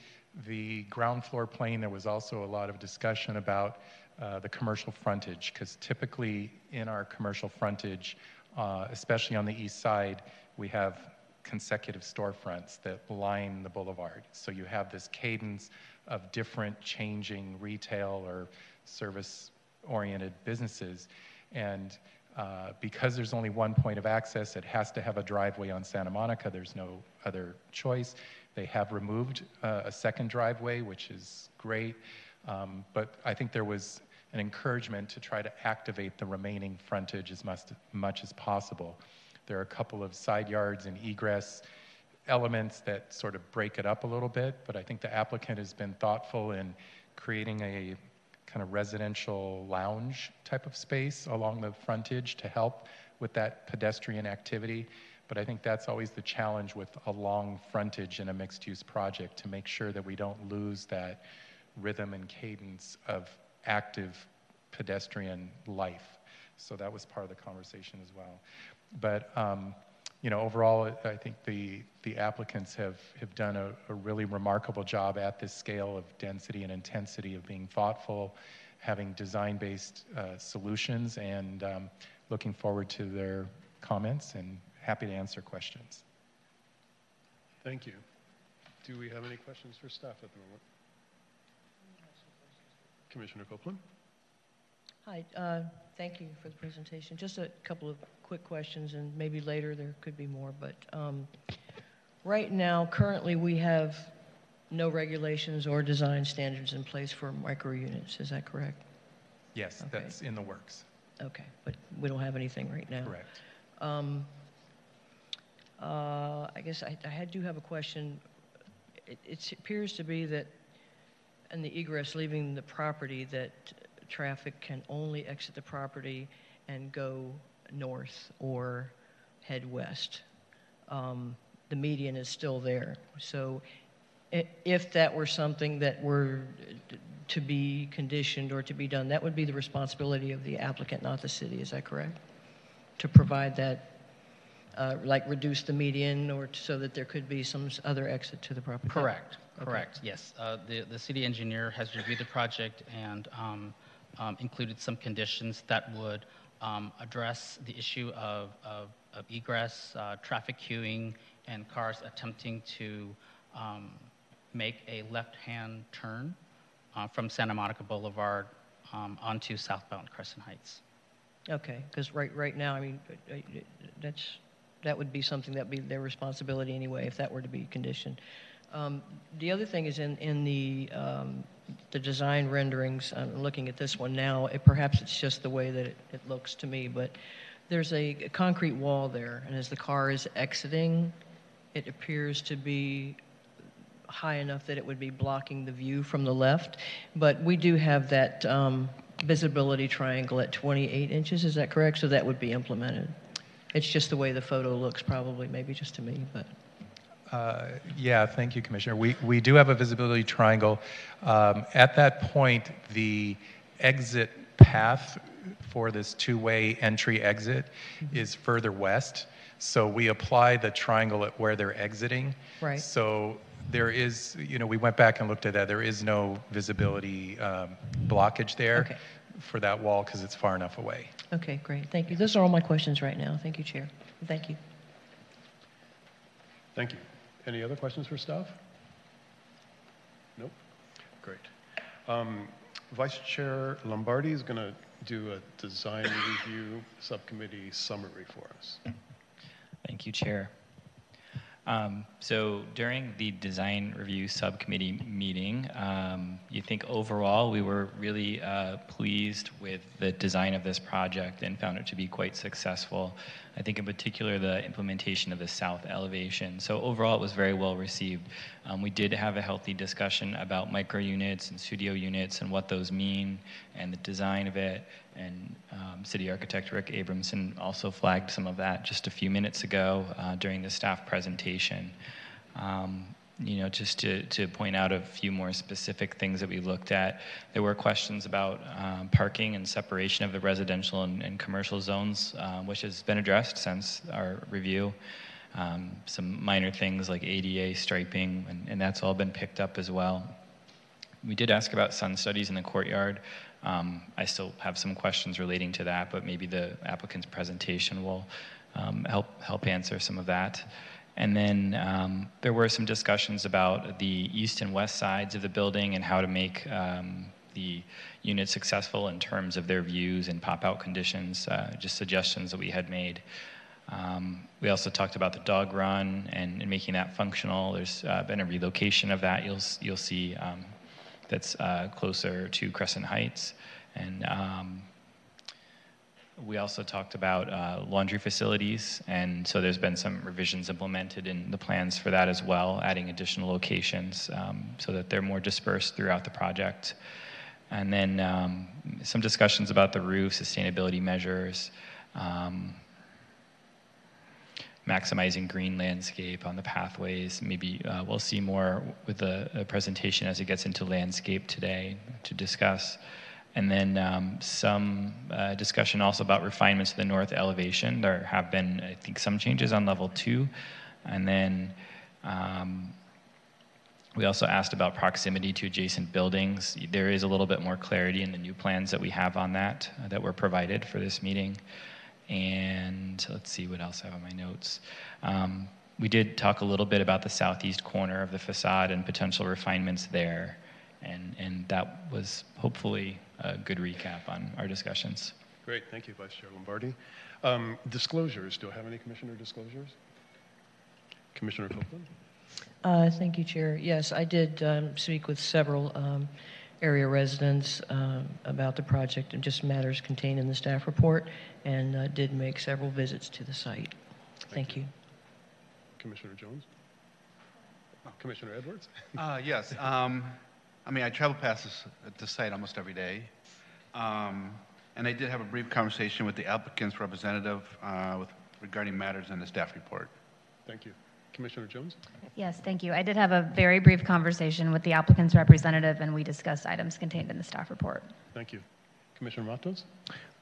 Speaker 18: the ground floor plane, there was also a lot of discussion about uh, the commercial frontage, because typically in our commercial frontage, uh, especially on the east side, we have consecutive storefronts that line the boulevard. So you have this cadence of different changing retail or service oriented businesses. And uh, because there's only one point of access, it has to have a driveway on Santa Monica. There's no other choice. They have removed uh, a second driveway, which is great. Um, but I think there was an encouragement to try to activate the remaining frontage as much, much as possible. There are a couple of side yards and egress elements that sort of break it up a little bit, but I think the applicant has been thoughtful in creating a kind of residential lounge type of space along the frontage to help with that pedestrian activity. But I think that's always the challenge with a long frontage in a mixed use project to make sure that we don't lose that rhythm and cadence of active pedestrian life. So that was part of the conversation as well. But um, you know, overall, I think the, the applicants have, have done a, a really remarkable job at this scale of density and intensity of being thoughtful, having design-based uh, solutions, and um, looking forward to their comments and happy to answer questions.
Speaker 1: Thank you. Do we have any questions for staff at the moment? Commissioner Copeland?
Speaker 15: Hi, uh, thank you for the presentation. Just a couple of quick questions, and maybe later there could be more. But um, right now, currently, we have no regulations or design standards in place for micro units. Is that correct?
Speaker 18: Yes,
Speaker 15: Okay.
Speaker 18: that's in the works.
Speaker 15: Okay, but we don't have anything right now.
Speaker 18: Correct.
Speaker 15: Um, uh, I guess I, I do have a question. It, it appears to be that, in the egress leaving the property, that traffic can only exit the property and go north or head west. Um, The median is still there. So if that were something that were to be conditioned or to be done, that would be the responsibility of the applicant, not the city, is that correct? To provide that, uh, like reduce the median or so that there could be some other exit to the property?
Speaker 10: Correct. Correct, yes. Uh, The, the city engineer has reviewed the project and um, um, included some conditions that would um, address the issue of, of of egress, uh, traffic queuing, and cars attempting to um, make a left-hand turn uh, from Santa Monica Boulevard um, onto southbound Crescent Heights.
Speaker 15: Okay, because right, right now, I mean, uh, uh, that's, that would be something that'd be their responsibility anyway, if that were to be conditioned. Um, The other thing is in, in the, um, the design renderings, I'm looking at this one now, it- perhaps it's just the way that it, it looks to me, but there's a concrete wall there, and as the car is exiting, it appears to be high enough that it would be blocking the view from the left. But we do have that um, visibility triangle at 28 inches, is that correct? So that would be implemented. It's just the way the photo looks, probably, maybe just to me, but.
Speaker 18: Uh, Yeah, thank you, Commissioner. We, we do have a visibility triangle. Um, At that point, the exit path for this two-way entry exit is further west. So we apply the triangle at where they're exiting.
Speaker 15: Right.
Speaker 18: So there is, you know, we went back and looked at that. There is no visibility um, blockage there
Speaker 15: Okay.
Speaker 18: for that wall because it's far enough away.
Speaker 15: Okay, great, thank you. Those are all my questions right now. Thank you, Chair. Thank you.
Speaker 1: Thank you. Any other questions for staff? Nope. Great. Um, Vice Chair Lombardi is going to do a design review subcommittee summary for us.
Speaker 17: Thank you, Chair. Um, so during the design review subcommittee meeting, um, you think overall we were really uh, pleased with the design of this project and found it to be quite successful. I think in particular the implementation of the south elevation. So overall it was very well received. Um, we did have a healthy discussion about micro units and studio units and what those mean and the design of it. And um, City Architect Rick Abramson also flagged some of that just a few minutes ago uh, during the staff presentation. Um, you know, just to, to point out a few more specific things that we looked at, there were questions about um, parking and separation of the residential and, and commercial zones, uh, which has been addressed since our review. Um, some minor things like ADA striping, and, and that's all been picked up as well. We did ask about sun studies in the courtyard. Um, I still have some questions relating to that, but maybe the applicant's presentation will um, help help answer some of that. And then um, there were some discussions about the east and west sides of the building and how to make um, the unit successful in terms of their views and pop-out conditions, uh, just suggestions that we had made. Um, we also talked about the dog run and, and making that functional. There's uh, been a relocation of that. You'll you'll see um, that's uh, closer to Crescent Heights, and um, we also talked about uh, laundry facilities, and so there's been some revisions implemented in the plans for that as well, adding additional locations um, so that they're more dispersed throughout the project. And then um, some discussions about the roof, sustainability measures, um, maximizing green landscape on the pathways. Maybe uh, we'll see more with the, the presentation as it gets into landscape today to discuss. And then um, some uh, discussion also about refinements to the north elevation. There have been, I think, some changes on level two. And then um, we also asked about proximity to adjacent buildings. There is a little bit more clarity in the new plans that we have on that, uh, that were provided for this meeting. And let's see what else I have on my notes. Um, we did talk a little bit about the southeast corner of the facade and potential refinements there. And, and that was hopefully a good recap on our discussions.
Speaker 1: Great, thank you, Vice Chair Lombardi. Um, Disclosures, do I have any commissioner disclosures? Commissioner Copeland?
Speaker 15: Uh, Thank you, Chair. Yes, I did um, speak with several um, area residents um, about the project and just matters contained in the staff report, and uh, did make several visits to the site. Thank you.
Speaker 1: Commissioner Jones? Commissioner Edwards?
Speaker 19: Uh, yes. Um, I mean, I travel past this, this site almost every day. Um, and I did have a brief conversation with the applicant's representative, uh, with regarding matters in the staff report.
Speaker 1: Thank you. Commissioner Jones?
Speaker 11: Yes, thank you. I did have a very brief conversation with the applicant's representative, and we discussed items contained in the staff report.
Speaker 1: Thank you. Commissioner Matos?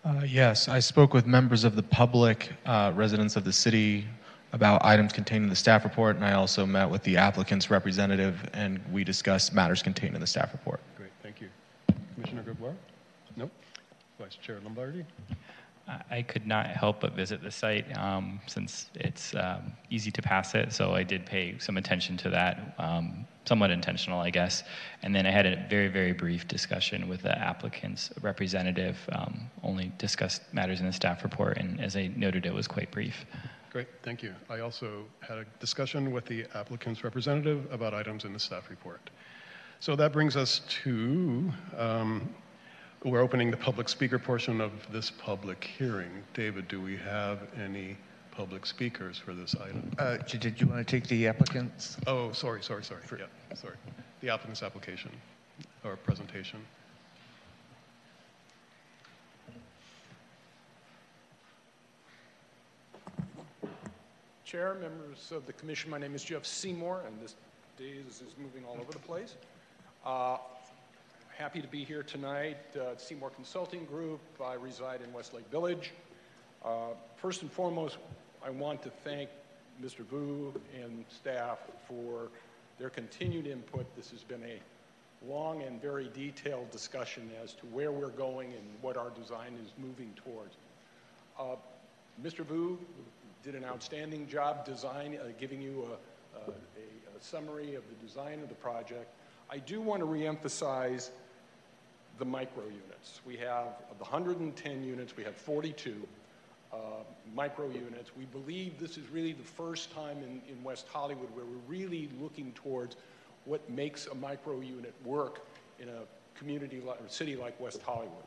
Speaker 12: Uh, Yes, I spoke with members of the public, uh, residents of the city, about items contained in the staff report, and I also met with the applicant's representative, and we discussed matters contained in the staff report.
Speaker 1: Great, thank you. Commissioner Gregoire? Nope. Vice Chair Lombardi?
Speaker 17: I- could not help but visit the site um, since it's um, easy to pass it, so I did pay some attention to that, um, somewhat intentional, I guess. And then I had a very, very brief discussion with the applicant's representative, um, only discussed matters in the staff report, and as I noted, it was quite brief.
Speaker 1: Great, thank you. I also had a discussion with the applicant's representative about items in the staff report. So that brings us to, um, we're opening the public speaker portion of this public hearing. David, do we have any public speakers for this item?
Speaker 2: Uh, Did you want to take the applicants?
Speaker 1: Oh, sorry, sorry, sorry. Yeah, sorry. The applicant's application or presentation.
Speaker 20: Chair, members of the commission, my name is Jeff Seymour, and this day is, is moving all over the place. Uh, happy to be here tonight. Uh, Seymour Consulting Group. I reside in Westlake Village. Uh, first and foremost, I want to thank Mr. Vu and staff for their continued input. This has been a long and very detailed discussion as to where we're going and what our design is moving towards. Uh, Mr. Vu did an outstanding job design, uh, giving you a, a, a summary of the design of the project. I do want to reemphasize the micro units. We have, the 110 units, we have 42 uh, micro units. We believe this is really the first time in, in West Hollywood where we're really looking towards what makes a micro unit work in a community or city like West Hollywood.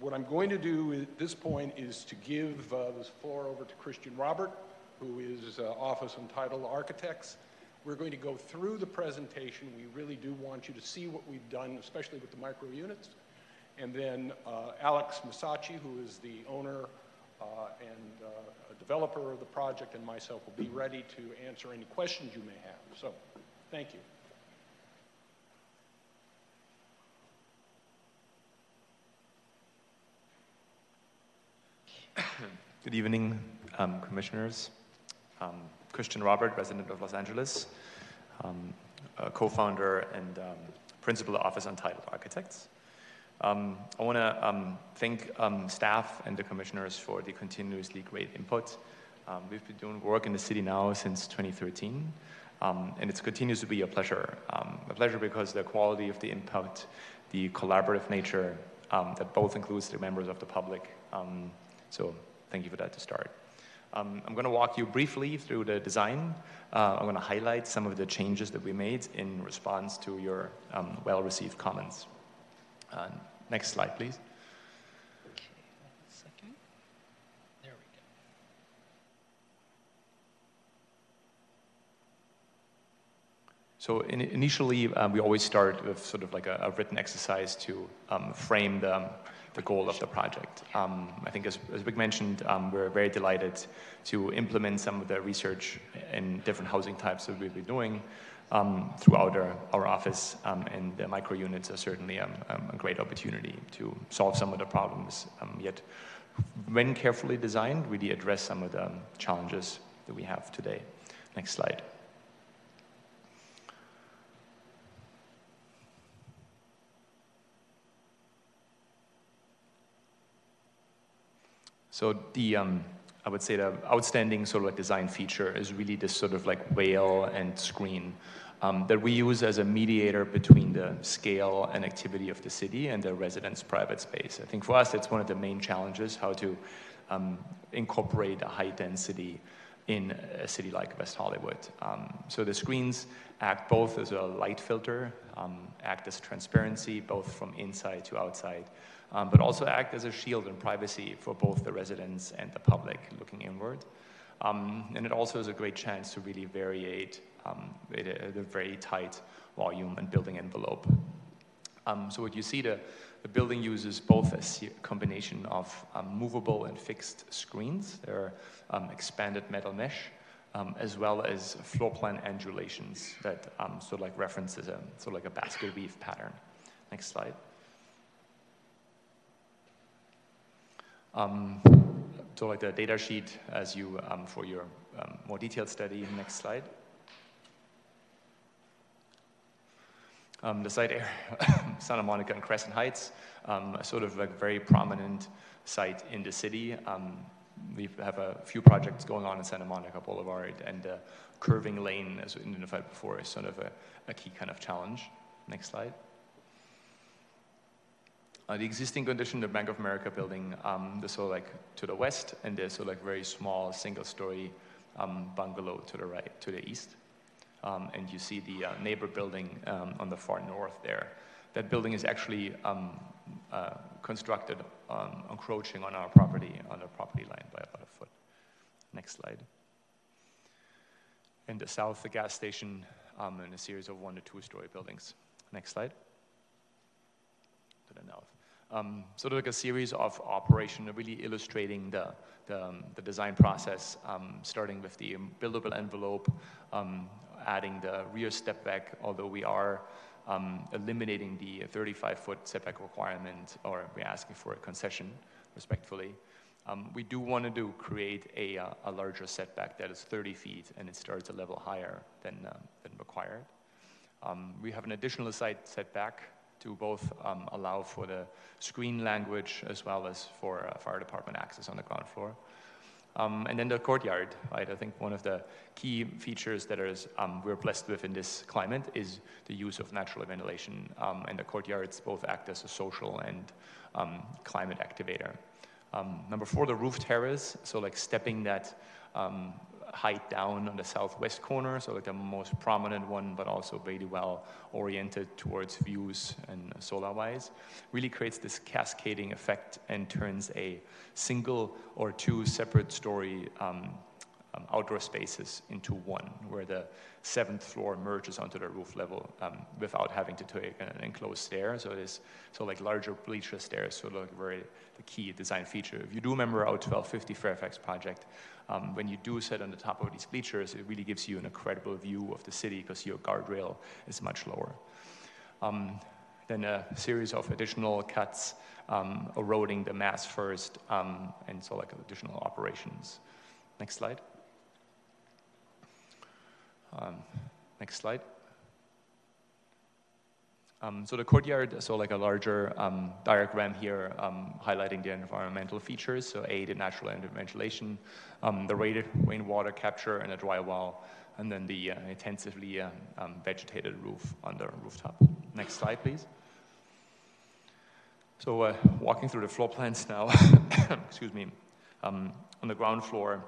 Speaker 20: What I'm going to do at this point is to give uh, this floor over to Christian Robert, who is uh, Office Untitled Architects. We're going to go through the presentation. We really do want you to see what we've done, especially with the micro units. And then uh, Alex Masachi, who is the owner uh, and uh, developer of the project, and myself will be ready to answer any questions you may have. So, thank you.
Speaker 21: Good evening, um, commissioners. Um, Christian Robert, resident of Los Angeles, um, co-founder and um, principal office Untitled Architects. Um, I want to um, thank staff and the commissioners for the continuously great input. we've been doing work in the city now since 2013, and it continues to be a pleasure. a pleasure because the quality of the input, the collaborative nature that both includes the members of the public. so thank you for that to start. Um, I'm going to walk you briefly through the design. Uh, I'm going to highlight some of the changes that we made in response to your um, well-received comments. Uh, next slide, please. So in, initially, um, we always start with sort of like a, a written exercise to um, frame the, the goal of the project. Um, I think as, as Vic mentioned, um, we're very delighted to implement some of the research in different housing types that we've been doing um, throughout our, our office, um, and the micro units are certainly a great opportunity to solve some of the problems, yet when carefully designed, really address some of the challenges that we have today. Next slide. So the, um, I would say the outstanding sort of like design feature is really this sort of like whale and screen um, that we use as a mediator between the scale and activity of the city and the residents' private space. I think for us, it's one of the main challenges, how to um, incorporate a high density in a city like West Hollywood. Um, so the screens act both as a light filter, um, act as transparency, both from inside to outside, um, but also act as a shield and privacy for both the residents and the public looking inward. Um, and it also is a great chance to really variate um, a, a, very tight volume and building envelope. Um, so what you see, the, the building uses both a combination of um, movable and fixed screens. There are um, expanded metal mesh, as well as floor plan undulations that sort of like references a sort of like a basket weave pattern. Next slide. Um, so like the data sheet as you um, for your um, more detailed study. Next slide. Um, the site area, Santa Monica and Crescent Heights, um, a sort of like very prominent site in the city. Um, we have a few projects going on in Santa Monica Boulevard, and uh, curving lane, as we identified before, is sort of a, a key kind of challenge. Next slide. Uh, the existing condition, the Bank of America building, um, the of like to the west, and there's sort of like very small single-story um, bungalow to the right, to the east. Um, and you see the uh, neighbor building um, on the far north there. That building is actually um, uh, constructed um, encroaching on our property, on our property line by about a foot. Next slide. In the south, the gas station and a series of one to two story buildings. Next slide. To the north. Um, sort of like a series of operation really illustrating the, the, um, the design process, um, starting with the buildable envelope, um, adding the rear step back, although we are um, eliminating the 35-foot setback requirement, or we're asking for a concession, respectfully. Um, we do want to do create a, uh, a larger setback that is 30 feet, and it starts a level higher than, than required. we have an additional site setback to both um, allow for the screen language as well as for uh, fire department access on the ground floor. Um, and then the courtyard, right? I think one of the key features that is, um, we're blessed with in this climate is the use of natural ventilation. Um, and the courtyards both act as a social and um, climate activator. Um, number four, the roof terrace. So like stepping that um, height down on the southwest corner, so like the most prominent one, but also very well oriented towards views and solar-wise, really creates this cascading effect and turns a single or two separate story um, um, outdoor spaces into one, where the seventh floor merges onto the roof level um, without having to take an enclosed stair. So it is so like larger bleacher stairs, so like very the key design feature. If you do remember our 1250 Fairfax project, um, when you do sit on the top of these bleachers, it really gives you an incredible view of the city because your guardrail is much lower. Um, then a series of additional cuts um, eroding the mass first, um, and so like additional operations. Next slide. Um, next slide. Um, so the courtyard, so like a larger um, diagram here um, highlighting the environmental features. So A, the natural ventilation, um, the rated rainwater capture and a dry wall, and then the uh, intensively uh, vegetated roof on the rooftop. Next slide, please. So uh, walking through the floor plans now, excuse me, on the ground floor,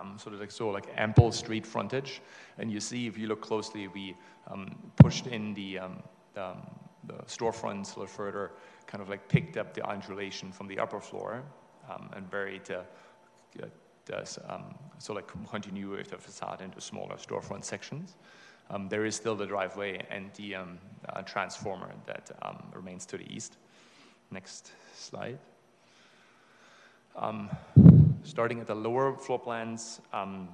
Speaker 21: um, sort of like so like ample street frontage. And you see, if you look closely, we um, pushed in the, um, the, um, the, storefronts a little further, kind of like picked up the undulation from the upper floor um, and buried the, the um, so like continue with the facade into smaller storefront sections. there is still the driveway and the uh, transformer that remains to the east. Next slide. Um, starting at the lower floor plans, um,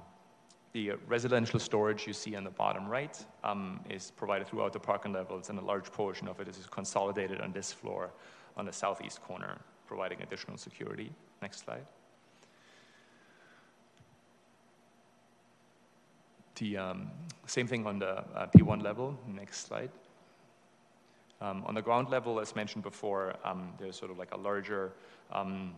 Speaker 21: the residential storage you see on the bottom right um, is provided throughout the parking levels, and a large portion of it is consolidated on this floor on the southeast corner, providing additional security. Next slide. The um, same thing on the uh, P1 level. Next slide. Um, on the ground level, as mentioned before, um, there's sort of like a larger um,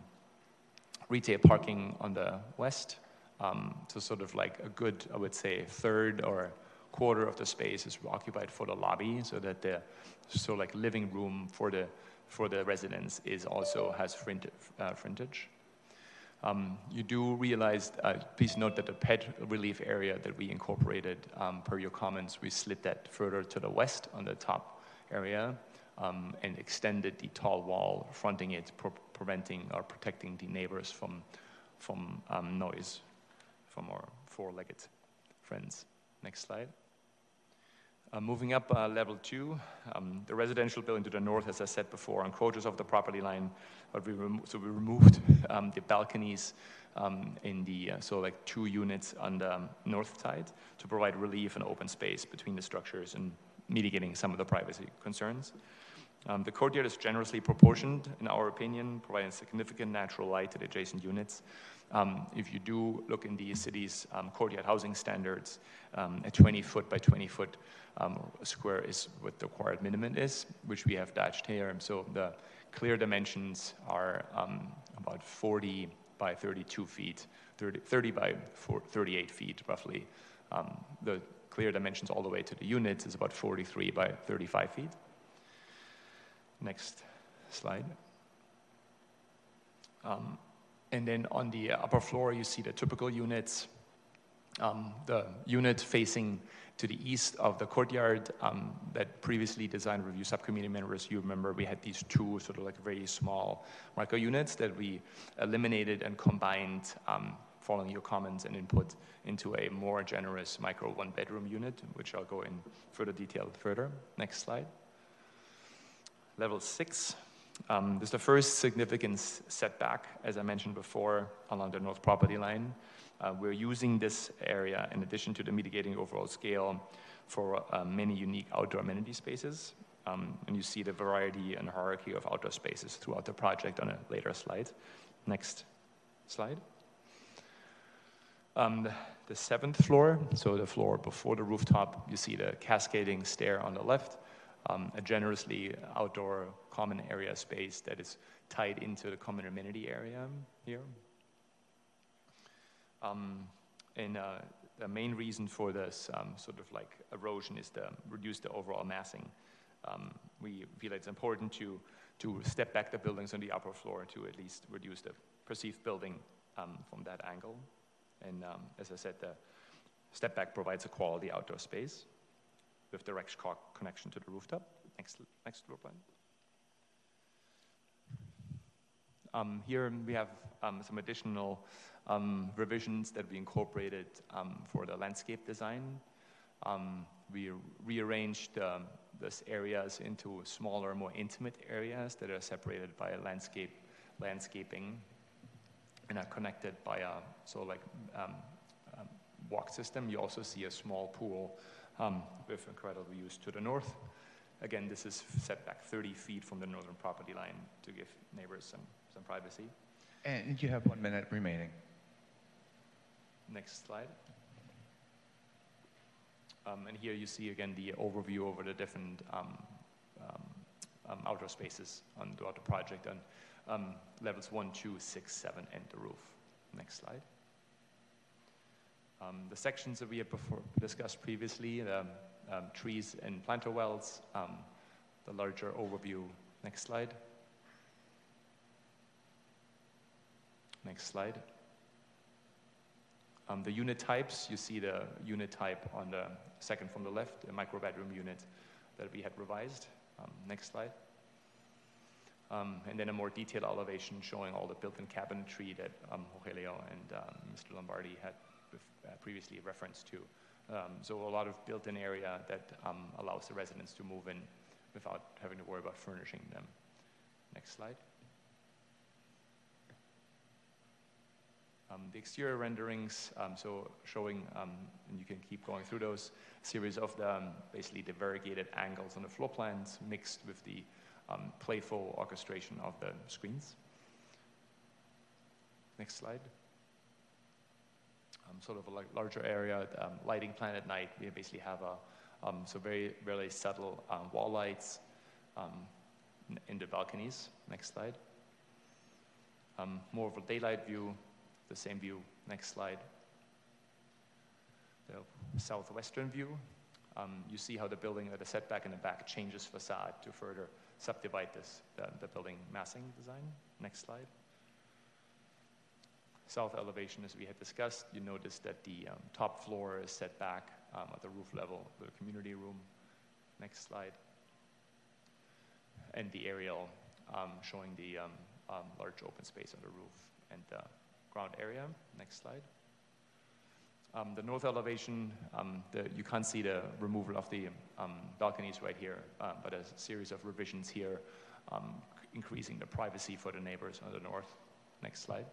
Speaker 21: retail parking on the west. Um, so sort of like a good, I would say, third or quarter of the space is occupied for the lobby, so that the so like living room for the for the residents is also has uh, frontage. Um, you do realize, uh, please note that the pet relief area that we incorporated um, per your comments, we slid that further to the west on the top area um, and extended the tall wall fronting it, pro preventing or protecting the neighbors from, from um, noise from our four-legged friends. Next slide. Uh, moving up uh, level two, um, the residential building to the north, as I said before, encroaches of the property line. But we so we removed um, the balconies um, in the uh, so like two units on the north side to provide relief and open space between the structures and mitigating some of the privacy concerns. Um, the courtyard is generously proportioned, in our opinion, providing significant natural light to the adjacent units. Um, if you do look in the city's um, courtyard housing standards, um, a 20 foot by 20 foot um, square is what the required minimum is, which we have dashed here. So the clear dimensions are um, about 40 by 32 feet, 30, 30 by 4, 38 feet roughly. The clear dimensions all the way to the units is about 43 by 35 feet. Next slide. Um, and then on the upper floor, you see the typical units. Um, the unit facing to the east of the courtyard um, that previously design review subcommittee members, you remember we had these two sort of like very small micro units that we eliminated and combined um, following your comments and input into a more generous micro one bedroom unit, which I'll go in further detail further. Next slide. Level six. Um, this is the first significant setback, as I mentioned before, along the north property line. Uh, we're using this area, in addition to the mitigating overall scale, for uh, many unique outdoor amenity spaces. Um, and you see the variety and hierarchy of outdoor spaces throughout the project on a later slide. Next slide. Um, the, the seventh floor, so the floor before the rooftop, you see the cascading stair on the left, um, a generously outdoor common area space that is tied into the common amenity area here. Um, and uh, the main reason for this um, sort of like erosion is to reduce the overall massing. Um, we feel it's important to, to step back the buildings on the upper floor to at least reduce the perceived building um, from that angle. And um, as I said, the step back provides a quality outdoor space with direct connection to the rooftop. Next, next floor plan. Um, here we have um, some additional um, revisions that we incorporated um, for the landscape design. Um, we rearranged um, these areas into smaller, more intimate areas that are separated by landscape, landscaping and are connected by a so like walk system. You also see a small pool with incredible views to the north. Again, this is set back 30 feet from the northern property line to give neighbors some, some privacy.
Speaker 2: And you have one minute remaining.
Speaker 21: Next slide. Um, and here you see again the overview over the different um, um, um outdoor spaces on throughout the project on um, levels one, two, six, seven, and the roof. Next slide. Um, the sections that we had before discussed previously, the trees and planter wells, the larger overview. Next slide. Next slide. Um, the unit types, you see the unit type on the second from the left, a micro bedroom unit that we had revised. Um, next slide. Um, and then a more detailed elevation showing all the built-in cabinetry that um, Rogelio and um, Mr. Lombardi had previously referenced to. Um, so a lot of built-in area that um, allows the residents to move in without having to worry about furnishing them. Next slide. Um, the exterior renderings, um, so showing, um, and you can keep going through those, series of the, um, basically the variegated angles on the floor plans mixed with the playful orchestration of the screens. Next slide. Um, sort of a larger area, um, lighting plan at night. We basically have a, um, so very, very subtle um, wall lights in the balconies. Next slide. more of a daylight view, the same view. Next slide. The southwestern view. Um, you see how the building at the setback in the back changes facade to further subdivide this, the, the building massing design. Next slide. South elevation, as we had discussed, you notice that the um, top floor is set back um, at the roof level, the community room. Next slide. And the aerial um, showing the um, um, large open space on the roof and the ground area. Next slide. Um, the north elevation, the, you can't see the removal of the balconies right here, but a series of revisions here, increasing the privacy for the neighbors on the north. Next slide.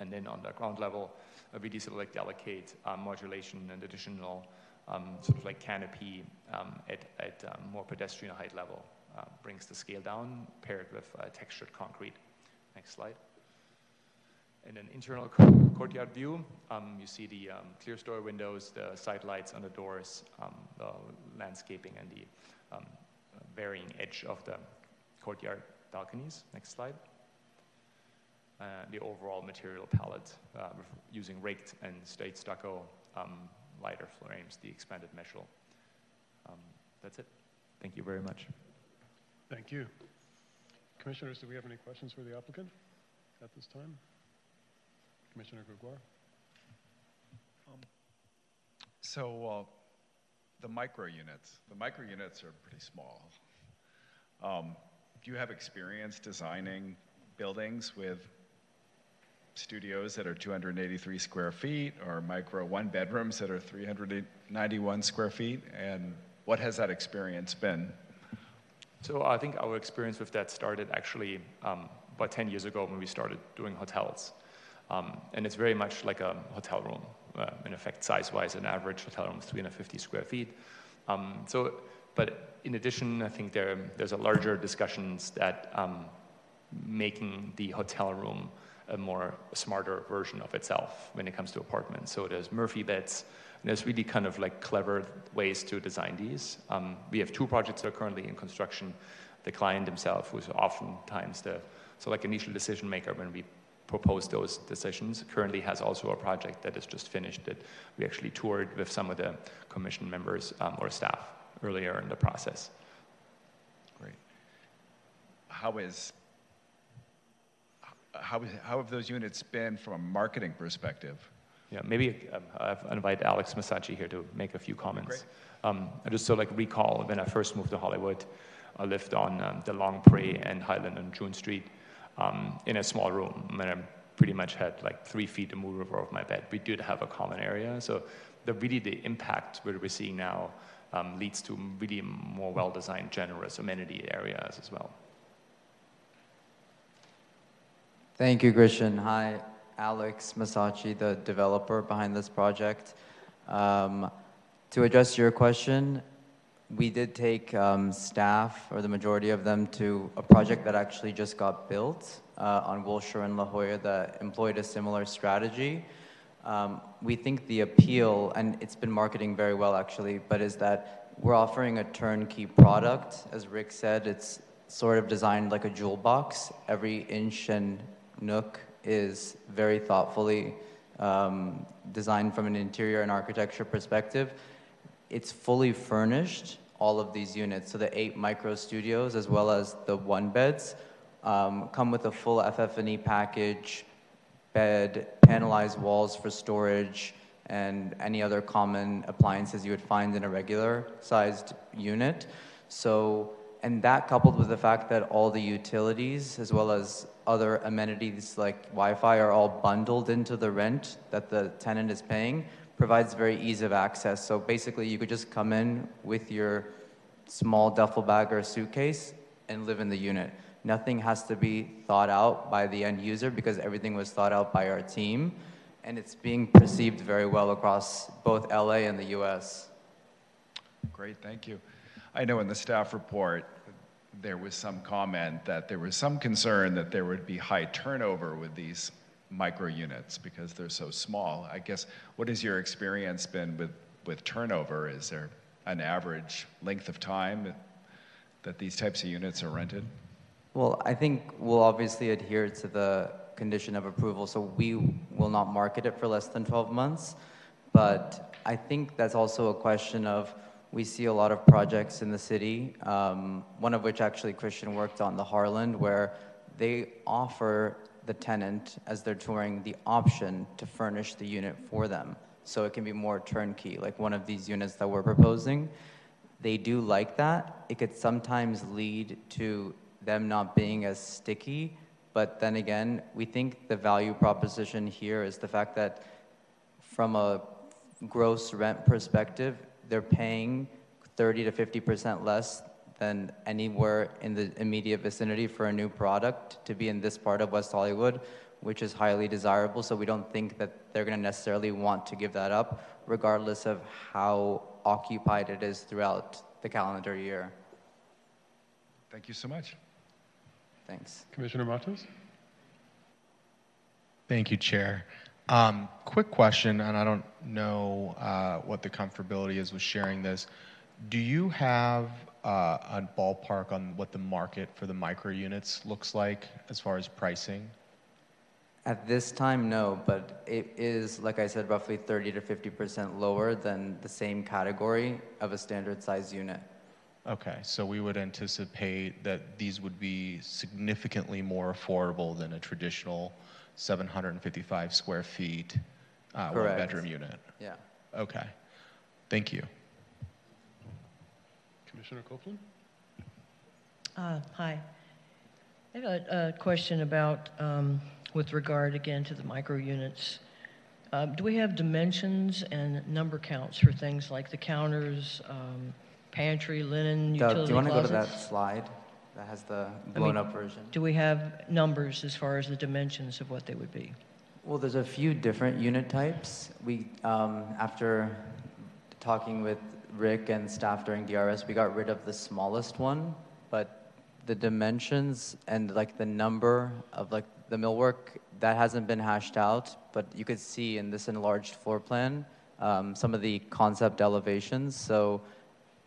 Speaker 21: And then on the ground level, uh, we sort of like delicate um, modulation and additional um, sort of like canopy um, at, at um, more pedestrian height level. Uh, brings the scale down paired with uh, textured concrete. Next slide. And an internal courtyard view, um, you see the um, clerestory windows, the side lights on the doors, the landscaping, and the varying edge of the courtyard balconies. Next slide. Uh, the overall material palette uh, using raked and state stucco, um, lighter frames, the expanded meshel. Um, that's it. Thank you very much.
Speaker 1: Thank you. Commissioners, do we have any questions for the applicant at this time? Commissioner Gregoire?
Speaker 5: Um, so uh, the micro units, the micro units are pretty small. Um, do you have experience designing buildings with studios that are 283 square feet or micro one bedrooms that are 391 square feet? And what has that experience been?
Speaker 21: So I think our experience with that started actually um, about 10 years ago when we started doing hotels. Um, and it's very much like a hotel room. Uh, in effect, size-wise, an average hotel room is 350 square feet. Um, so, but in addition, I think there, there's a larger discussions that um, making the hotel room a more smarter version of itself when it comes to apartments. So there's Murphy beds, and there's really kind of like clever ways to design these. Um, we have two projects that are currently in construction. The client himself, who's oftentimes the so like initial decision maker when we propose those decisions, currently has also a project that is just finished that we actually toured with some of the commission members um, or staff earlier in the process.
Speaker 5: Great. How is how, how have those units been from a marketing perspective?
Speaker 21: Yeah, maybe um, I've invited Alex Massacci here to make a few comments. Um, I just so like recall when I first moved to Hollywood, I lived on um, the Long Prairie and Highland and June Street um, in a small room, and I pretty much had like three feet to move over of my bed. We did have a common area, so the really the impact that we're seeing now um, leads to really more well-designed, generous amenity areas as well.
Speaker 22: Thank you, Christian. Hi, Alex Masachi, the developer behind this project. Um, to address your question, we did take um, staff, or the majority of them, to a project that actually just got built uh, on Wilshire and La Jolla that employed a similar strategy. Um, we think the appeal, and it's been marketing very well actually, but is that we're offering a turnkey product. As Rick said, it's sort of designed like a jewel box. Every inch and Nook is very thoughtfully um, designed from an interior and architecture perspective. It's fully furnished, all of these units. So the eight micro studios as well as the one beds um, come with a full FF&E package, bed, panelized walls for storage, and any other common appliances you would find in a regular sized unit. So, and that coupled with the fact that all the utilities as well as other amenities like Wi-Fi are all bundled into the rent that the tenant is paying provides very ease of access. So basically you could just come in with your small duffel bag or suitcase and live in the unit. Nothing has to be thought out by the end user because everything was thought out by our team and it's being perceived very well across both LA and the US.
Speaker 5: Great, thank you. I know in the staff report there was some comment that there was some concern that there would be high turnover with these micro units because they're so small. I guess, what has your experience been with, with turnover? Is there an average length of time that these types of units are rented?
Speaker 22: Well, I think we'll obviously adhere to the condition of approval, so we will not market it for less than 12 months. But I think that's also a question of we see a lot of projects in the city, um, one of which actually Christian worked on, the Harland, where they offer the tenant, as they're touring, the option to furnish the unit for them. So it can be more turnkey, like one of these units that we're proposing. They do like that. It could sometimes lead to them not being as sticky, but then again, we think the value proposition here is the fact that from a gross rent perspective, they're paying 30 to 50% less than anywhere in the immediate vicinity for a new product to be in this part of West Hollywood, which is highly desirable. So we don't think that they're going to necessarily want to give that up, regardless of how occupied it is throughout the calendar year.
Speaker 5: Thank you so much.
Speaker 22: Thanks.
Speaker 1: Commissioner Matos?
Speaker 12: Thank you, Chair. Um, quick question, and I don't know uh, what the comfortability is with sharing this. Do you have uh, a ballpark on what the market for the micro units looks like as far as pricing?
Speaker 22: At this time, no, but it is, like I said, roughly 30 to 50% lower than the same category of a standard size unit.
Speaker 12: Okay, so we would anticipate that these would be significantly more affordable than a traditional 755 square feet uh, one
Speaker 22: Correct.
Speaker 12: bedroom unit.
Speaker 22: Yeah.
Speaker 12: Okay, thank you.
Speaker 1: Commissioner Copeland?
Speaker 15: Uh, Hi. I have a, a question about, um, with regard again to the micro units. Uh, Do we have dimensions and number counts for things like the counters, um, pantry, linen,
Speaker 22: Doug,
Speaker 15: utility
Speaker 22: do you want to go to
Speaker 15: closets?
Speaker 22: that slide that has the
Speaker 15: I
Speaker 22: blown
Speaker 15: mean,
Speaker 22: up version?
Speaker 15: Do we have numbers as far as the dimensions of what they would be?
Speaker 22: Well, there's a few different unit types. We, um, after talking with Rick and staff during DRS, we got rid of the smallest one, but the dimensions and like the number of like the millwork that hasn't been hashed out. But you could see in this enlarged floor plan um, some of the concept elevations. So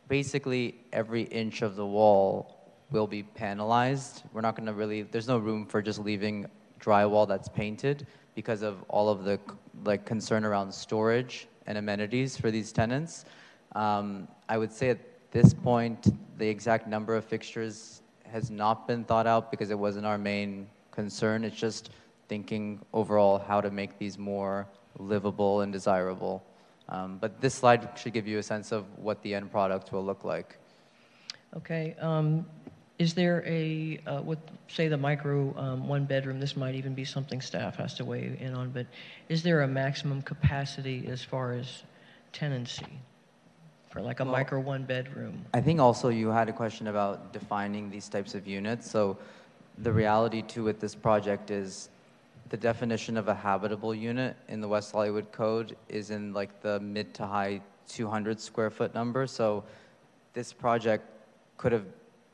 Speaker 22: basically, every inch of the wall will be panelized. We're not going to really. There's no room for just leaving drywall that's painted because of all of the like concern around storage and amenities for these tenants. Um, I would say at this point, the exact number of fixtures has not been thought out because it wasn't our main concern. It's just thinking overall how to make these more livable and desirable. Um, but this slide should give you a sense of what the end product will look like.
Speaker 15: Okay, um, is there a, uh, with, say, the micro um, one bedroom, this might even be something staff has to weigh in on, but is there a maximum capacity as far as tenancy for like a
Speaker 22: Well-
Speaker 15: micro one bedroom?
Speaker 22: I think also you had a question about defining these types of units. So the reality too with this project is the definition of a habitable unit in the West Hollywood Code is in like the mid to high 200 square foot number. So this project could have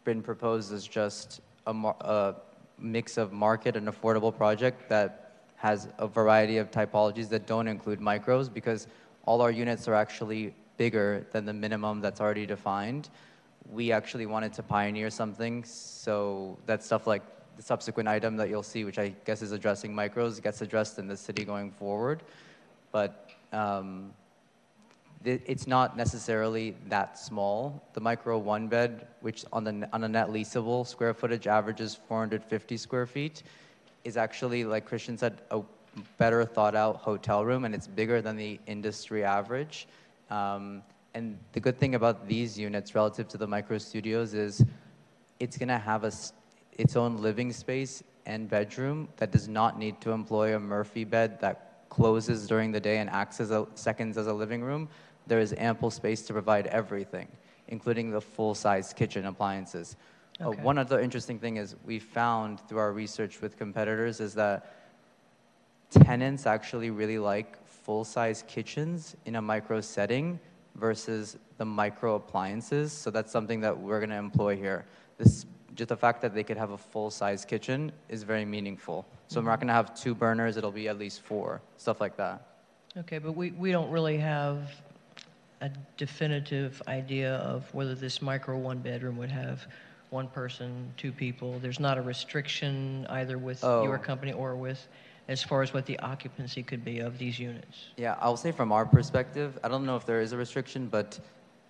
Speaker 22: been proposed as just a, a mix of market and affordable project that has a variety of typologies that don't include micros because all our units are actually bigger than the minimum that's already defined. We actually wanted to pioneer something, so that stuff like the subsequent item that you'll see, which I guess is addressing micros, gets addressed in the city going forward. But um, it's not necessarily that small. The micro one bed, which on the on a net leasable square footage averages 450 square feet, is actually like Christian said a better thought out hotel room, and it's bigger than the industry average. Um, and the good thing about these units relative to the micro studios is it's going to have a, its own living space and bedroom that does not need to employ a Murphy bed that closes during the day and acts as a seconds as a living room. There is ample space to provide everything, including the full-size kitchen appliances. Uh, one other interesting thing is we found through our research with competitors is that tenants actually really like full-size kitchens in a micro setting versus the micro appliances. So that's something that we're going to employ here. This just the fact that they could have a full-size kitchen is very meaningful. So we're not going to have two burners; it'll be at least four, stuff like that.
Speaker 15: Okay, but we, we don't really have a definitive idea of whether this micro one bedroom would have one person, two people. There's not a restriction either with
Speaker 22: Oh.
Speaker 15: your company or with, as far as what the occupancy could be of these units.
Speaker 22: Yeah, I'll say from our perspective, I don't know if there is a restriction, but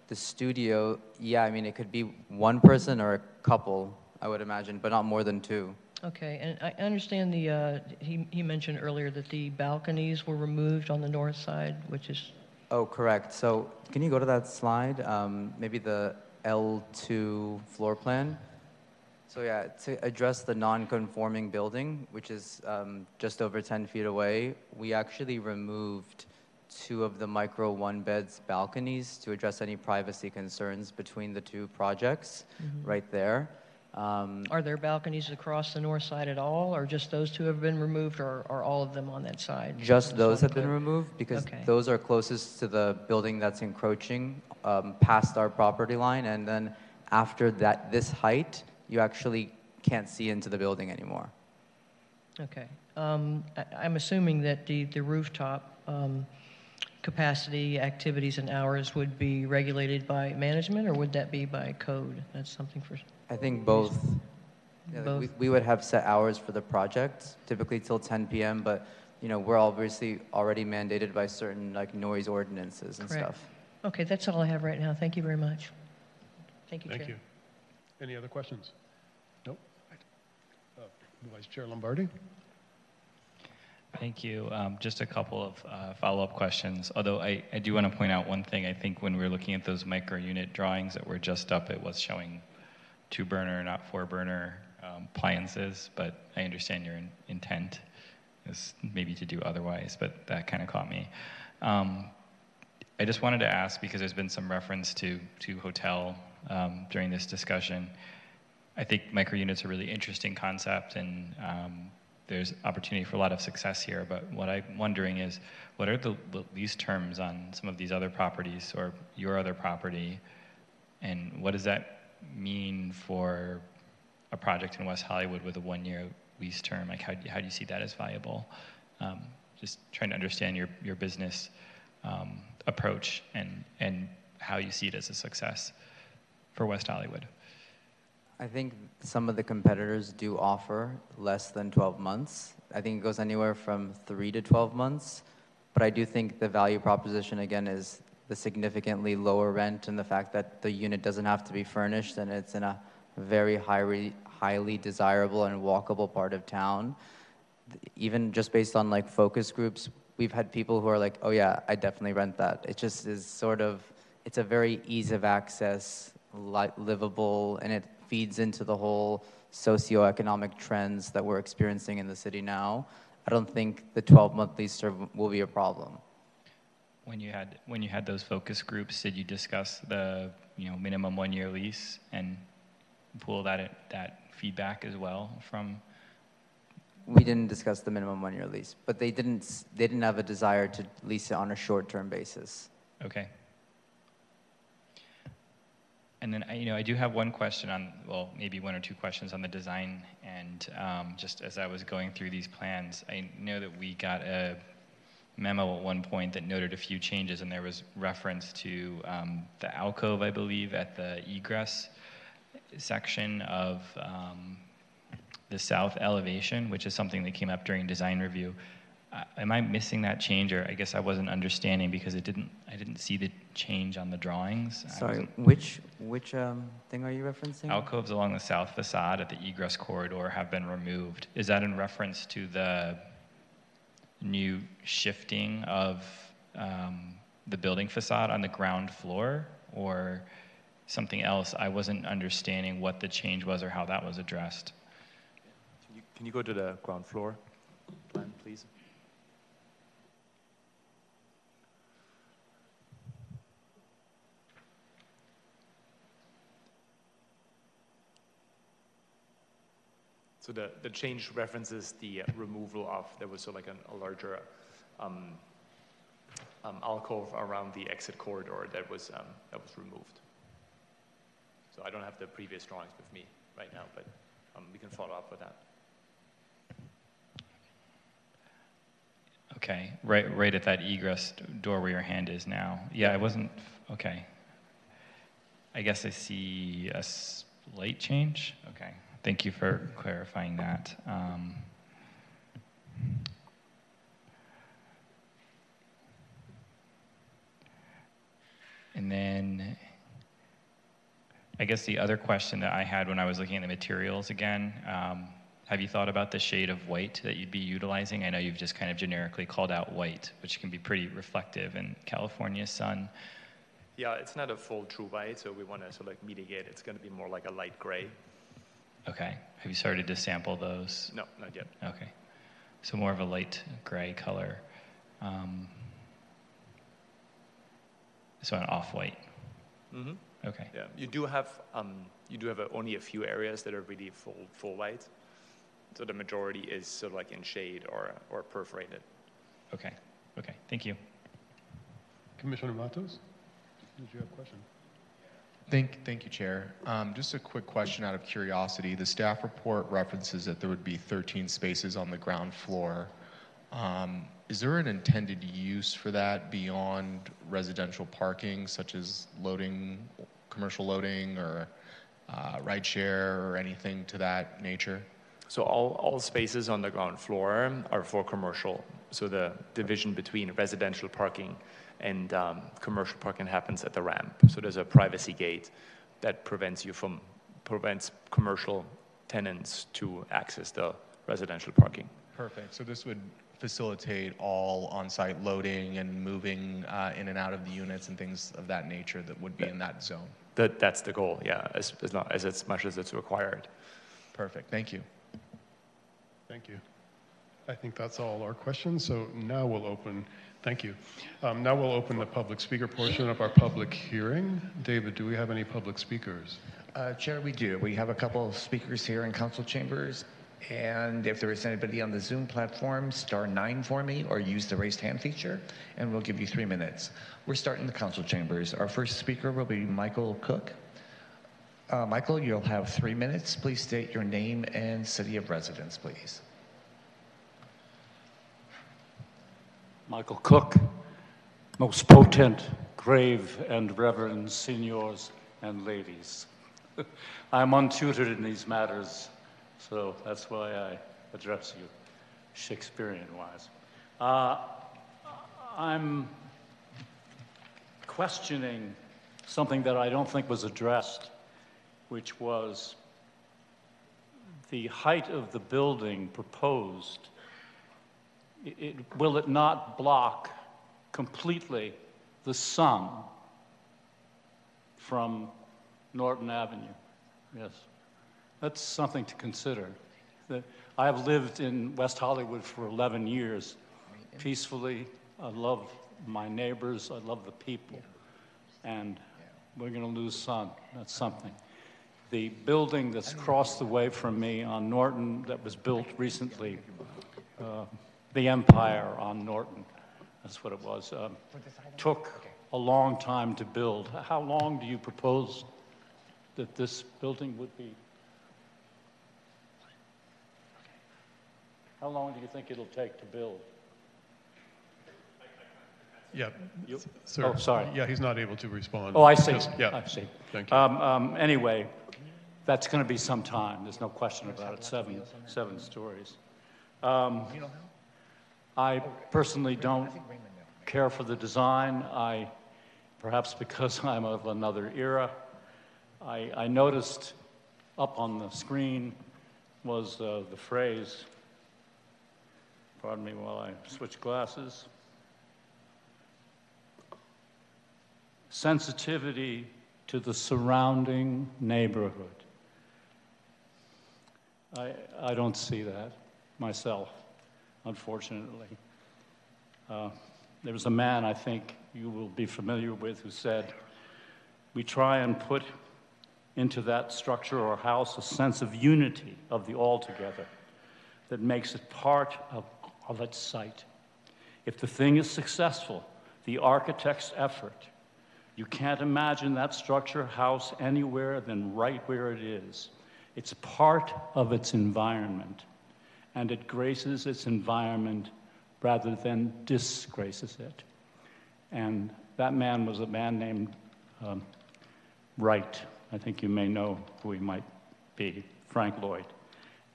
Speaker 22: the studio, yeah, I mean, it could be one person or a couple, I would imagine, but not more than two.
Speaker 15: Okay, and I understand the, uh, he, he mentioned earlier that the balconies were removed on the north side, which is,
Speaker 22: Oh, correct. So can you go to that slide? Um, maybe the L2 floor plan. So yeah, to address the non-conforming building, which is um, just over 10 feet away, we actually removed two of the micro one beds balconies to address any privacy concerns between the two projects
Speaker 15: Mhm.
Speaker 22: right there. Um,
Speaker 15: Are there balconies across the north side at all, or just those two have been removed, or are all of them on that side?
Speaker 22: Just those have been removed because
Speaker 15: Okay.
Speaker 22: those are closest to the building that's encroaching um, past our property line. And then after that, this height, you actually can't see into the building anymore.
Speaker 15: Okay. Um, I- I'm assuming that the the rooftop um, capacity, activities, and hours would be regulated by management, or would that be by code? That's something for,
Speaker 22: I think both. Yeah, like,
Speaker 15: Both.
Speaker 22: We, we would have set hours for the project, typically till 10 p.m. But you know, we're obviously already mandated by certain like noise ordinances and
Speaker 15: Correct.
Speaker 22: stuff.
Speaker 15: okay, that's all I have right now. Thank you very much. Thank you, Chair.
Speaker 1: Thank you. Any other questions? Nope. Uh, Vice Chair Lombardi?
Speaker 17: Thank you. Um, just a couple of uh, follow-up questions. Although I, I do want to point out one thing. I think when we were looking at those micro unit drawings that were just up, it was showing two burner, not four burner um, appliances. But I understand your in- intent is maybe to do otherwise. But that kind of caught me. Um, I just wanted to ask because there's been some reference to to hotel um, during this discussion. I think micro units are a really interesting concept, and um, there's opportunity for a lot of success here. But what I'm wondering is, what are the lease terms on some of these other properties or your other property, and what does that mean for a project in West Hollywood with a one-year lease term? Like, how how do you see that as viable? Um, just trying to understand your your business um, approach and and how you see it as a success for West Hollywood.
Speaker 22: I think some of the competitors do offer less than 12 months. I think it goes anywhere from three to 12 months. But I do think the value proposition, again, is the significantly lower rent and the fact that the unit doesn't have to be furnished and it's in a very highly, highly desirable and walkable part of town. Even just based on like focus groups, we've had people who are like, oh yeah, I definitely rent that. It just is sort of, it's a very ease of access, li- livable, and it feeds into the whole socioeconomic trends that we're experiencing in the city now. I don't think the 12-month lease term will be a problem.
Speaker 17: When you had when you had those focus groups, did you discuss the you know minimum one year lease and pull that that feedback as well from?
Speaker 22: We didn't discuss the minimum one-year lease, but they didn't, they didn't have a desire to lease it on a short-term basis.
Speaker 17: Okay. And then I, you know I do have one question on well maybe one or two questions on the design and um, just as I was going through these plans, I know that we got a memo at one point that noted a few changes, and there was reference to um, the alcove, I believe, at the egress section of um, the south elevation, which is something that came up during design review. Uh, am I missing that change, or I guess I wasn't understanding because it didn't. I didn't see the change on the drawings.
Speaker 22: Sorry, which, which um, thing are you referencing?
Speaker 17: Alcoves along the south facade at the egress corridor have been removed. Is that in reference to the new shifting of um, the building facade on the ground floor or something else? I wasn't understanding what the change was or how that was addressed.
Speaker 21: Can you, can you go to the ground floor plan, please? So the, the change references the removal of, there was sort of like an, a larger um, um, alcove around the exit corridor that was, um, that was removed. So I don't have the previous drawings with me right now, but um, we can follow up with that.
Speaker 17: Okay, right, right at that egress door where your hand is now. Yeah, I wasn't, okay. I guess I see a slight change. Okay, thank you for clarifying that. Um, and then I guess the other question that I had when I was looking at the materials again, um, have you thought about the shade of white that you'd be utilizing? I know you've just kind of generically called out white, which can be pretty reflective in California sun.
Speaker 21: Yeah, it's not a full true white, so we want to sort of like mitigate. It's going to be more like a light gray.
Speaker 17: Okay. Have you started to sample those?
Speaker 21: No, not yet.
Speaker 17: Okay. So more of a light gray color. Um, So an off-white.
Speaker 21: hmm
Speaker 17: Okay.
Speaker 21: Yeah, you do have um, you do have a, only a few areas that are really full full white. So the majority is sort of like in shade or or perforated.
Speaker 17: Okay. Okay. Thank you.
Speaker 1: Commissioner Matos, did you have a question?
Speaker 12: Thank, thank you, Chair. Um, just a quick question out of curiosity. The staff report references that there would be 13 spaces on the ground floor. Um, is there an intended use for that beyond residential parking, such as loading, commercial loading, or uh, ride share, or anything to that nature?
Speaker 21: So all, all spaces on the ground floor are for commercial. So the division between residential parking and um, commercial parking happens at the ramp. So there's a privacy gate that prevents you from prevents commercial tenants to access the residential parking.
Speaker 12: Perfect. So this would facilitate all on-site loading and moving uh, in and out of the units and things of that nature that would be in that zone.
Speaker 21: That, that's the goal, yeah, as, as, not, as, as much as it's required.
Speaker 12: Perfect. Thank you.
Speaker 1: Thank you. I think that's all our questions, so now we'll open, thank you. Um, Now we'll open the public speaker portion of our public hearing. David, do we have any public speakers?
Speaker 2: Uh, Chair, we do. We have a couple of speakers here in council chambers. And if there is anybody on the Zoom platform, star nine for me or use the raised hand feature, and we'll give you three minutes. We're starting the council chambers. Our first speaker will be Michael Cook. Uh, Michael, you'll have three minutes. Please state your name and city of residence, please.
Speaker 23: Michael Cook, most potent, grave, and reverend seniors and ladies. I'm untutored in these matters, so that's why I address you Shakespearean wise. Uh, I'm questioning something that I don't think was addressed, which was the height of the building proposed it, will it not block completely the sun from Norton Avenue? Yes. That's something to consider. That I have lived in West Hollywood for 11 years peacefully. I love my neighbors, I love the people. And we're going to lose sun. That's something. The building that's across the way from me on Norton that was built recently, uh, the Empire on Norton, that's what it was, um, took a long time to build. How long do you propose that this building would be? How long do you think it'll take to build?
Speaker 1: Yeah.
Speaker 23: You-
Speaker 1: Sir.
Speaker 23: Oh, sorry.
Speaker 1: Yeah, he's not able to respond.
Speaker 23: Oh, I see.
Speaker 1: Just- Yeah.
Speaker 23: I see.
Speaker 1: Thank you.
Speaker 23: Um, um, anyway, that's going to be some time. There's no question about it. Seven, seven stories. Um, I personally don't care for the design. I, perhaps because I'm of another era, I, I noticed up on the screen was uh, the phrase, pardon me while I switch glasses, sensitivity to the surrounding neighborhood. I, I don't see that myself, unfortunately. Uh, there was a man I think you will be familiar with who said, We try and put into that structure or house a sense of unity of the altogether that makes it part of, of its site. If the thing is successful, the architect's effort, you can't imagine that structure, house anywhere than right where it is. It's part of its environment, and it graces its environment rather than disgraces it. And that man was a man named um, Wright. I think you may know who he might be, Frank Lloyd.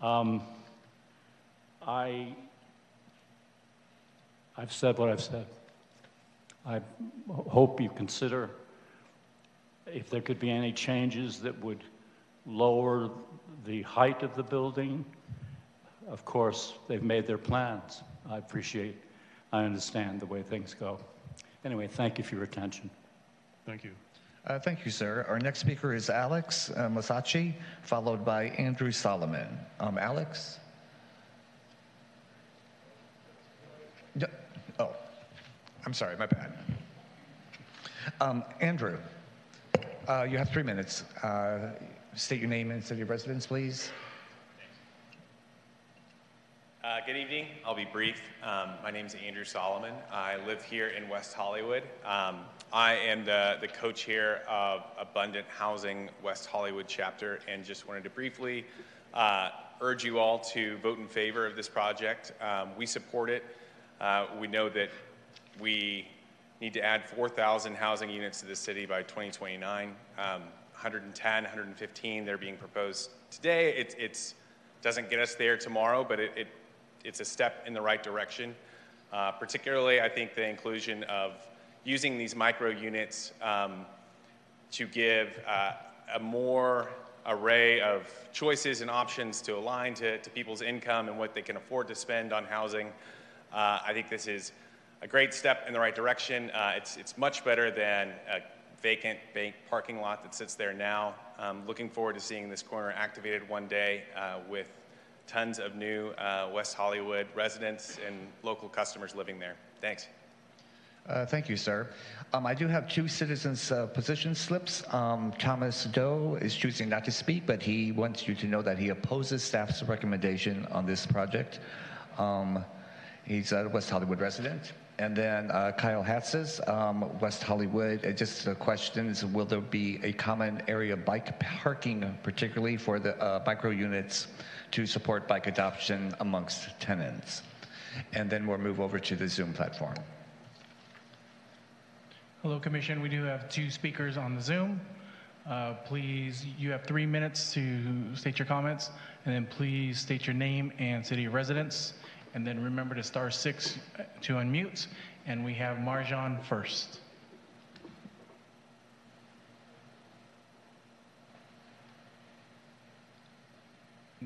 Speaker 23: Um, I, I've said what I've said. I hope you consider if there could be any changes that would lower the height of the building. Of course, they've made their plans. I appreciate, I understand the way things go. Anyway, thank you for your attention.
Speaker 1: Thank you.
Speaker 2: Uh, Thank you, sir. Our next speaker is Alex uh, Masachi, followed by Andrew Solomon. Um, Alex? Oh, I'm sorry, my bad. Um, Andrew, uh, you have three minutes. Uh, state your name and city of residence, please.
Speaker 24: Uh, good evening. I'll be brief. Um, my name is Andrew Solomon. I live here in West Hollywood. Um, I am the, the co-chair of Abundant Housing West Hollywood chapter and just wanted to briefly uh, urge you all to vote in favor of this project. Um, we support it. Uh, we know that we need to add 4,000 housing units to the city by 2029. Um, 110, 115, they're being proposed today. It it's, doesn't get us there tomorrow, but it, it it's a step in the right direction. Uh, particularly, I think the inclusion of using these micro units um, to give uh, a more array of choices and options to align to, to people's income and what they can afford to spend on housing. Uh, I think this is a great step in the right direction. Uh, it's, it's much better than a vacant bank parking lot that sits there now. Um, looking forward to seeing this corner activated one day uh, with tons of new uh, West Hollywood residents and local customers living there. Thanks.
Speaker 2: Uh, thank you, sir. Um, I do have two citizens' uh, position slips. Um, Thomas Doe is choosing not to speak, but he wants you to know that he opposes staff's recommendation on this project. Um, he's a West Hollywood resident. And then uh, Kyle Hatzis, um, West Hollywood. Uh, just the question is, will there be a common area bike parking, particularly for the uh, micro units, to support bike adoption amongst tenants? And then we'll move over to the Zoom platform.
Speaker 25: Hello, Commission. We do have two speakers on the Zoom. Uh, please, you have three minutes to state your comments, and then please state your name and city of residence, and then remember to star six to unmute. And we have Marjan first.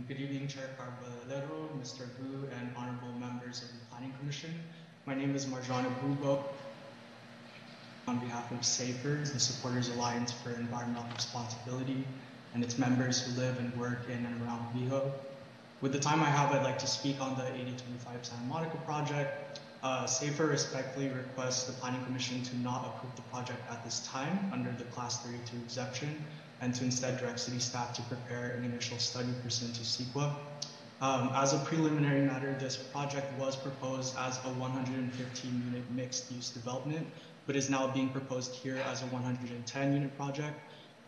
Speaker 26: Good evening, Chair Carvalero, Mr. Vu, and honorable members of the Planning Commission. My name is Marjana Bubo on behalf of SAFER, the Supporters Alliance for Environmental Responsibility, and its members who live and work in and around WeHo. With the time I have, I'd like to speak on the 8025 Santa Monica project. Uh, SAFER respectfully requests the Planning Commission to not approve the project at this time under the Class 32 exemption and to instead direct city staff to prepare an initial study pursuant to CEQA. Um, as a preliminary matter, this project was proposed as a 115 unit mixed use development but is now being proposed here as a 110 unit project.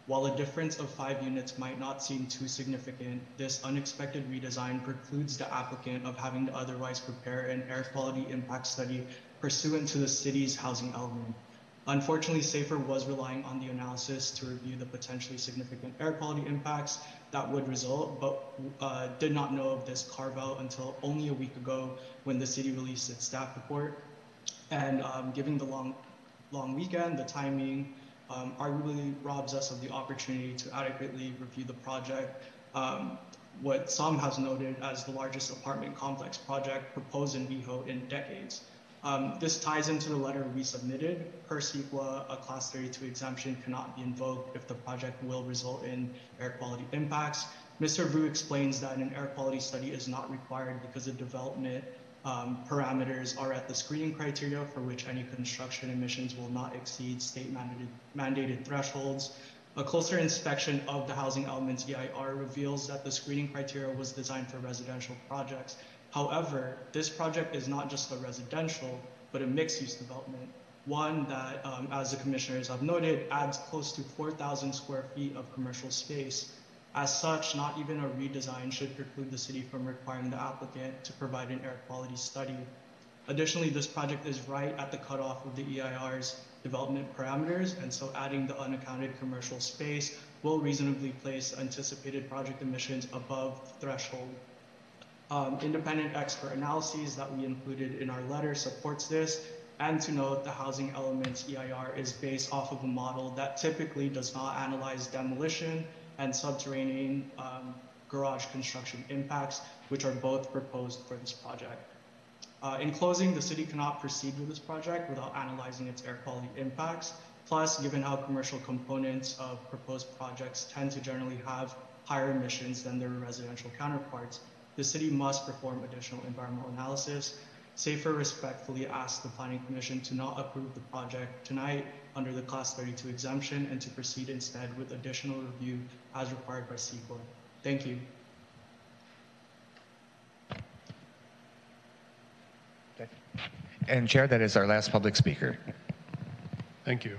Speaker 26: While a difference of five units might not seem too significant, this unexpected redesign precludes the applicant of having to otherwise prepare an air quality impact study pursuant to the city's housing element. Unfortunately, SAFER was relying on the analysis to review the potentially significant air quality impacts that would result, but uh, did not know of this carve out until only a week ago when the city released its staff report. And um, given the long long weekend, the timing um, arguably robs us of the opportunity to adequately review the project. Um, what some has noted as the largest apartment complex project proposed in WeHo in decades. Um, this ties into the letter we submitted. Per CEQA, a Class 32 exemption cannot be invoked if the project will result in air quality impacts. Mr. Vu explains that an air quality study is not required because the development um, parameters are at the screening criteria for which any construction emissions will not exceed state mandated, mandated thresholds. A closer inspection of the housing elements EIR reveals that the screening criteria was designed for residential projects. However, this project is not just a residential, but a mixed use development. One that, um, as the commissioners have noted, adds close to 4,000 square feet of commercial space as such, not even a redesign should preclude the city from requiring the applicant to provide an air quality study. Additionally, this project is right at the cutoff of the EIR's development parameters, and so adding the unaccounted commercial space will reasonably place anticipated project emissions above threshold. Um, independent expert analyses that we included in our letter supports this, and to note the housing elements EIR is based off of a model that typically does not analyze demolition and subterranean um, garage construction impacts, which are both proposed for this project. Uh, in closing, the city cannot proceed with this project without analyzing its air quality impacts. Plus, given how commercial components of proposed projects tend to generally have higher emissions than their residential counterparts, the city must perform additional environmental analysis. Safer respectfully asks the Planning Commission to not approve the project tonight under the Class 32 exemption and to proceed instead with additional review as required by CEQA. Thank you.
Speaker 2: And Chair, that is our last public speaker.
Speaker 1: Thank you.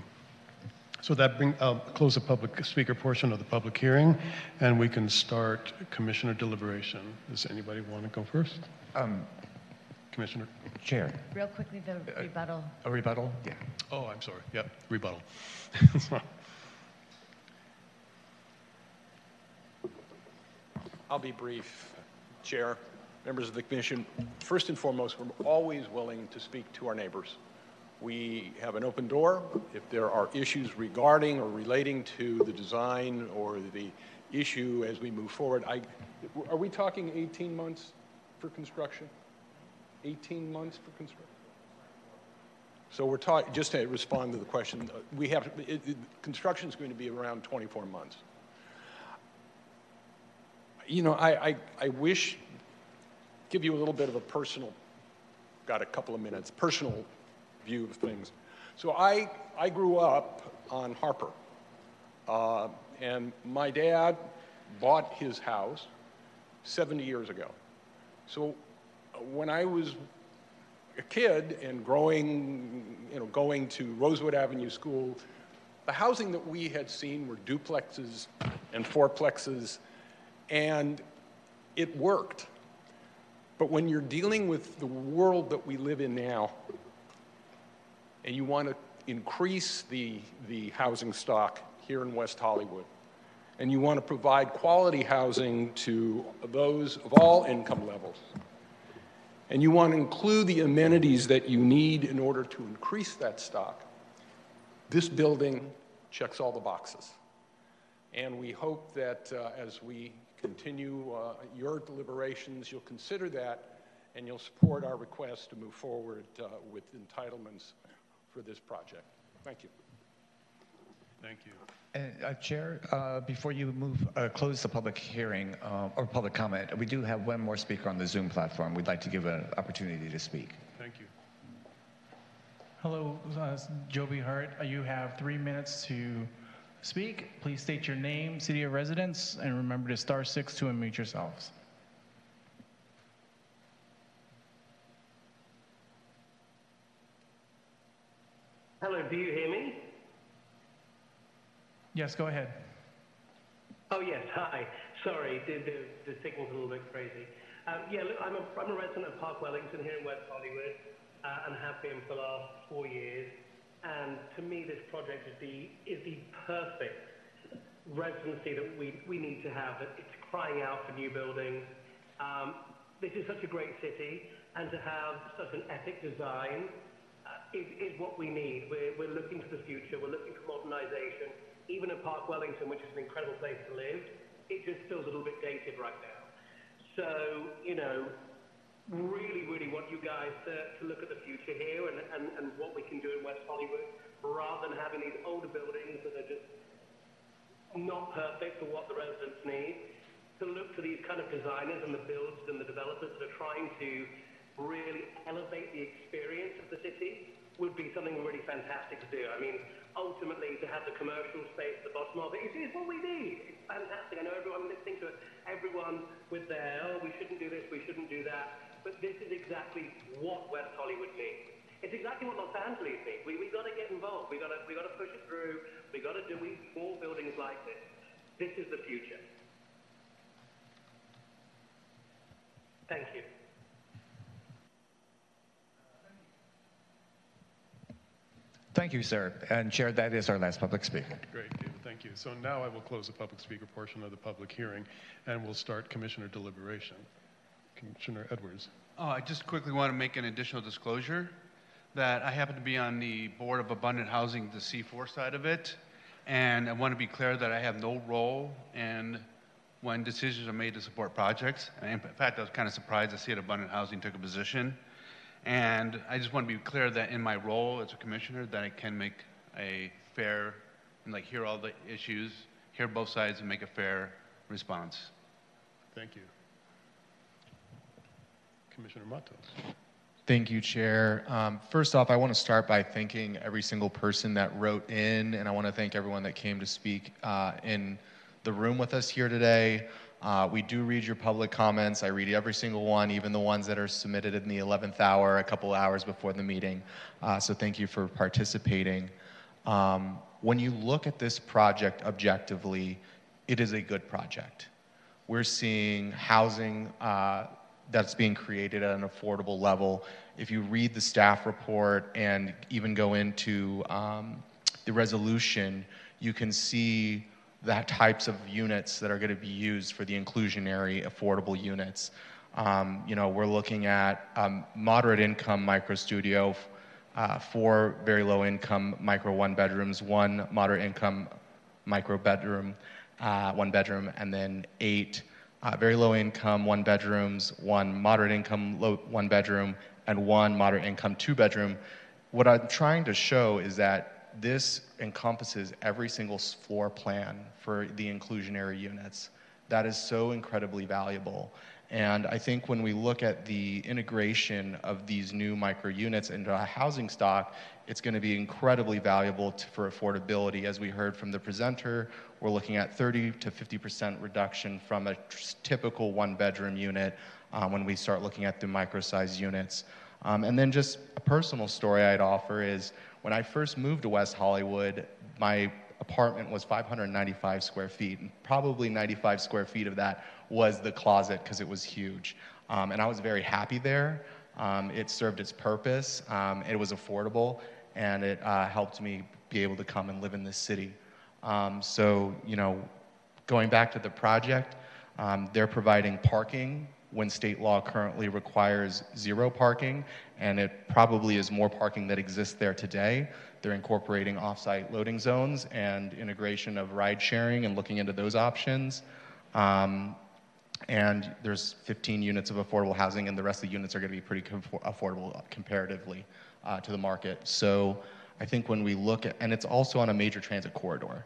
Speaker 1: So that bring, I'll close the public speaker portion of the public hearing, and we can start commissioner deliberation. Does anybody want to go first?
Speaker 2: Um,
Speaker 1: Commissioner?
Speaker 2: Chair.
Speaker 16: Real quickly, the rebuttal.
Speaker 2: A rebuttal? Yeah.
Speaker 1: Oh, I'm sorry. Yep, rebuttal.
Speaker 20: I'll be brief, Chair, members of the commission. First and foremost, we're always willing to speak to our neighbors. We have an open door. If there are issues regarding or relating to the design or the issue as we move forward, I, are we talking 18 months for construction? 18 months for construction? So we're talking, just to respond to the question, uh, we have, construction is going to be around 24 months. You know, I, I, I wish, give you a little bit of a personal, got a couple of minutes, personal view of things. So I, I grew up on Harper. Uh, and my dad bought his house 70 years ago. So uh, when I was a kid and growing, you know, going to Rosewood Avenue School, the housing that we had seen were duplexes and fourplexes, and it worked. But when you're dealing with the world that we live in now, and you want to increase the, the housing stock here in West Hollywood, and you want to provide quality housing to those of all income levels, and you want to include the amenities that you need in order to increase that stock, this building checks all the boxes. And we hope that uh, as we continue uh, your deliberations, you'll consider that and you'll support our request to move forward uh, with entitlements for this project. Thank you.
Speaker 1: Thank you.
Speaker 2: And, uh, Chair, uh, before you move, uh, close the public hearing uh, or public comment, we do have one more speaker on the Zoom platform. We'd like to give an opportunity to speak.
Speaker 1: Thank you.
Speaker 25: Hello, uh, Joby Hart. Uh, You have three minutes to speak. Please state your name, city of residence, and remember to star six to unmute yourselves.
Speaker 27: Hello, do you hear me?
Speaker 25: Yes, go ahead.
Speaker 27: Oh, yes, hi. Sorry, the, the, the signal's a little bit crazy. Um, yeah, look, I'm a, I'm a resident of Park Wellington here in West Hollywood uh, and have been for the last four years. And to me, this project is the, is the perfect residency that we, we need to have. It's crying out for new buildings. Um, this is such a great city, and to have such an epic design uh, is, is what we need. We're, we're looking to the future. We're looking for modernization. Even in Park Wellington, which is an incredible place to live, it just feels a little bit dated right now. So, you know, really, really want you guys to, to look at the future here and, and, and what we can do in West Hollywood rather than having these older buildings that are just not perfect for what the residents need. To look to these kind of designers and the builds and the developers that are trying to really elevate the experience of the city would be something really fantastic to do. I mean, ultimately, to have the commercial space at the bottom of it is what we need. It's fantastic. I know everyone listening to it, everyone with their, oh, we shouldn't do this, we shouldn't do that. But this is exactly what West Hollywood needs. It's exactly what Los Angeles needs. We we got to get involved. We got to we got to push it through. We got to do we more buildings like this. This is the future. Thank you.
Speaker 2: Thank you, sir. And Chair, that is our last public speaker.
Speaker 1: Great, David, thank you. So now I will close the public speaker portion of the public hearing, and we'll start commissioner deliberation. Commissioner Edwards.
Speaker 19: Oh, I just quickly want to make an additional disclosure that I happen to be on the board of Abundant Housing, the C4 side of it, and I want to be clear that I have no role in when decisions are made to support projects. And in fact, I was kind of surprised to see that Abundant Housing took a position. And I just want to be clear that in my role as a commissioner, that I can make a fair, and like hear all the issues, hear both sides, and make a fair response.
Speaker 1: Thank you. Commissioner Matos.
Speaker 12: Thank you, Chair. Um, first off, I want to start by thanking every single person that wrote in, and I want to thank everyone that came to speak uh, in the room with us here today. Uh, we do read your public comments. I read every single one, even the ones that are submitted in the 11th hour, a couple hours before the meeting. Uh, so thank you for participating. Um, when you look at this project objectively, it is a good project. We're seeing housing uh, that's being created at an affordable level. If you read the staff report and even go into um, the resolution, you can see that types of units that are going to be used for the inclusionary affordable units. Um, you know, we're looking at um, moderate income micro studio, uh, four very low income micro one bedrooms, one moderate income micro bedroom, uh, one bedroom, and then eight uh, very low income one bedrooms, one moderate income low, one bedroom, and one moderate income two bedroom. What I'm trying to show is that this encompasses every single floor plan for the inclusionary units. That is so incredibly valuable. And I think when we look at the integration of these new micro units into a housing stock, it's going to be incredibly valuable to, for affordability. As we heard from the presenter, we're looking at 30 to 50% reduction from a typical one bedroom unit um, when we start looking at the micro size units. Um, and then just a personal story I'd offer is when I first moved to West Hollywood, my apartment was 595 square feet, and probably 95 square feet of that was the closet because it was huge. Um, and I was very happy there. Um, it served its purpose, um, it was affordable, and it uh, helped me be able to come and live in this city. Um, so, you know, going back to the project, um, they're providing parking when state law currently requires zero parking, and it probably is more parking that exists there today. They're incorporating offsite loading zones and integration of ride sharing and looking into those options. Um, and there's 15 units of affordable housing, and the rest of the units are going to be pretty affordable comparatively uh, to the market. So I think when we look at, and it's also on a major transit corridor,